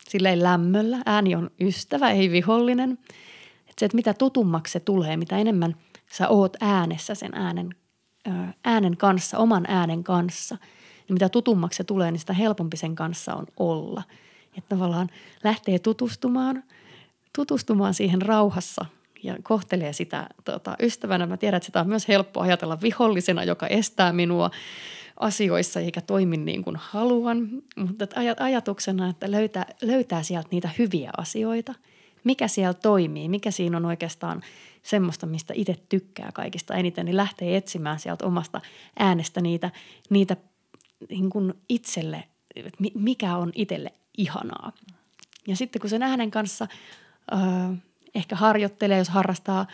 Silleen lämmöllä. Ääni on ystävä, ei vihollinen. Et se, että mitä tutummaksi se tulee, mitä enemmän sä oot äänessä sen äänen, äänen kanssa, oman äänen kanssa, niin mitä tutummaksi se tulee, niin sitä helpompi sen kanssa on olla. Että tavallaan lähtee tutustumaan – tutustumaan siihen rauhassa ja kohtelee sitä tota, ystävänä. Mä tiedän, että sitä on myös helppo ajatella vihollisena, joka estää minua asioissa eikä toimi niin kuin haluan. Mutta ajatuksena, että löytää, löytää sieltä niitä hyviä asioita, mikä siellä toimii, mikä siinä on oikeastaan semmoista, mistä itse tykkää kaikista eniten, niin lähtee etsimään sieltä omasta äänestä niitä, niitä niin kuin itselle, mikä on itselle ihanaa. Ja sitten kun sen äänen kanssa ehkä harjoittelee, jos harrastaa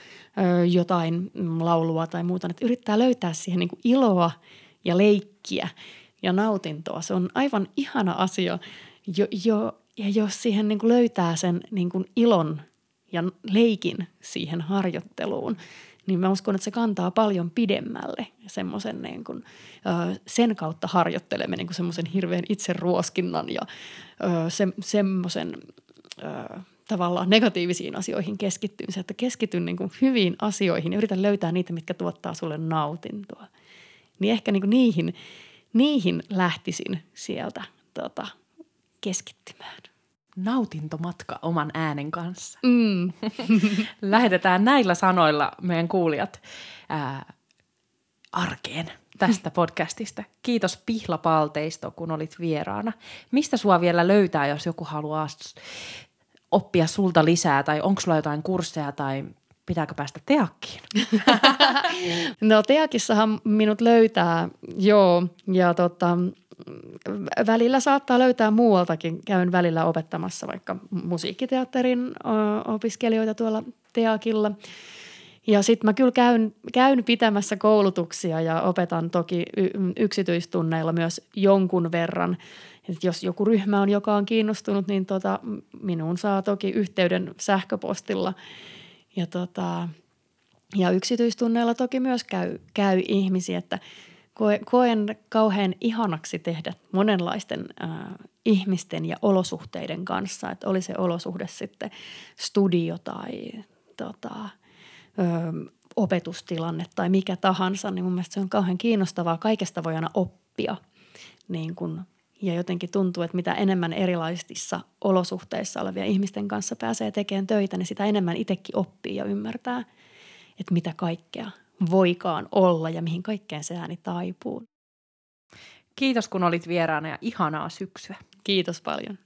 jotain laulua tai muuta, että yrittää löytää siihen niin kuin iloa ja leikkiä ja nautintoa. Se on aivan ihana asia, jo, jo, ja jos siihen niin kuin löytää sen niin kuin ilon ja leikin siihen harjoitteluun, niin mä uskon, että se kantaa paljon pidemmälle semmoisen niin kuin, sen kautta harjoittelemme niin semmoisen hirveän itseruoskinnan ja se, semmoisen tavallaan negatiivisiin asioihin keskittymiseen, että keskityn niin kuin hyviin asioihin ja yritän löytää niitä, mitkä tuottaa sulle nautintoa. Niin ehkä niin kuin niihin, niihin lähtisin sieltä tota, keskittymään. Nautintomatka oman äänen kanssa. Mm. Lähetetään näillä sanoilla meidän kuulijat ää, arkeen tästä podcastista. Kiitos Pihla Palteisto, kun olit vieraana. Mistä sua vielä löytää, jos joku haluaa oppia sulta lisää, tai onko sulla jotain kursseja, tai pitääkö päästä teakkiin? no teakissahan minut löytää, joo, ja tota, välillä saattaa löytää muualtakin. Käyn välillä opettamassa vaikka musiikkiteatterin opiskelijoita tuolla teakilla – ja sitten mä kyllä käyn, käyn pitämässä koulutuksia ja opetan toki y- yksityistunneilla myös jonkun verran. Et jos joku ryhmä on, joka on kiinnostunut, niin tota, minuun saa toki yhteyden sähköpostilla. Ja, tota, ja yksityistunneilla toki myös käy, käy ihmisiä, että koen kauhean ihanaksi tehdä monenlaisten äh, ihmisten ja olosuhteiden kanssa, että oli se olosuhde sitten studio tai tota, ö, opetustilanne tai mikä tahansa, niin mun mielestä se on kauhean kiinnostavaa. Kaikesta voi aina oppia niin kun, ja jotenkin tuntuu, että mitä enemmän erilaisissa olosuhteissa olevia ihmisten kanssa pääsee tekemään töitä, niin sitä enemmän itsekin oppii ja ymmärtää, että mitä kaikkea voikaan olla ja mihin kaikkeen se ääni taipuu. Kiitos kun olit vieraana ja ihanaa syksyä. Kiitos paljon.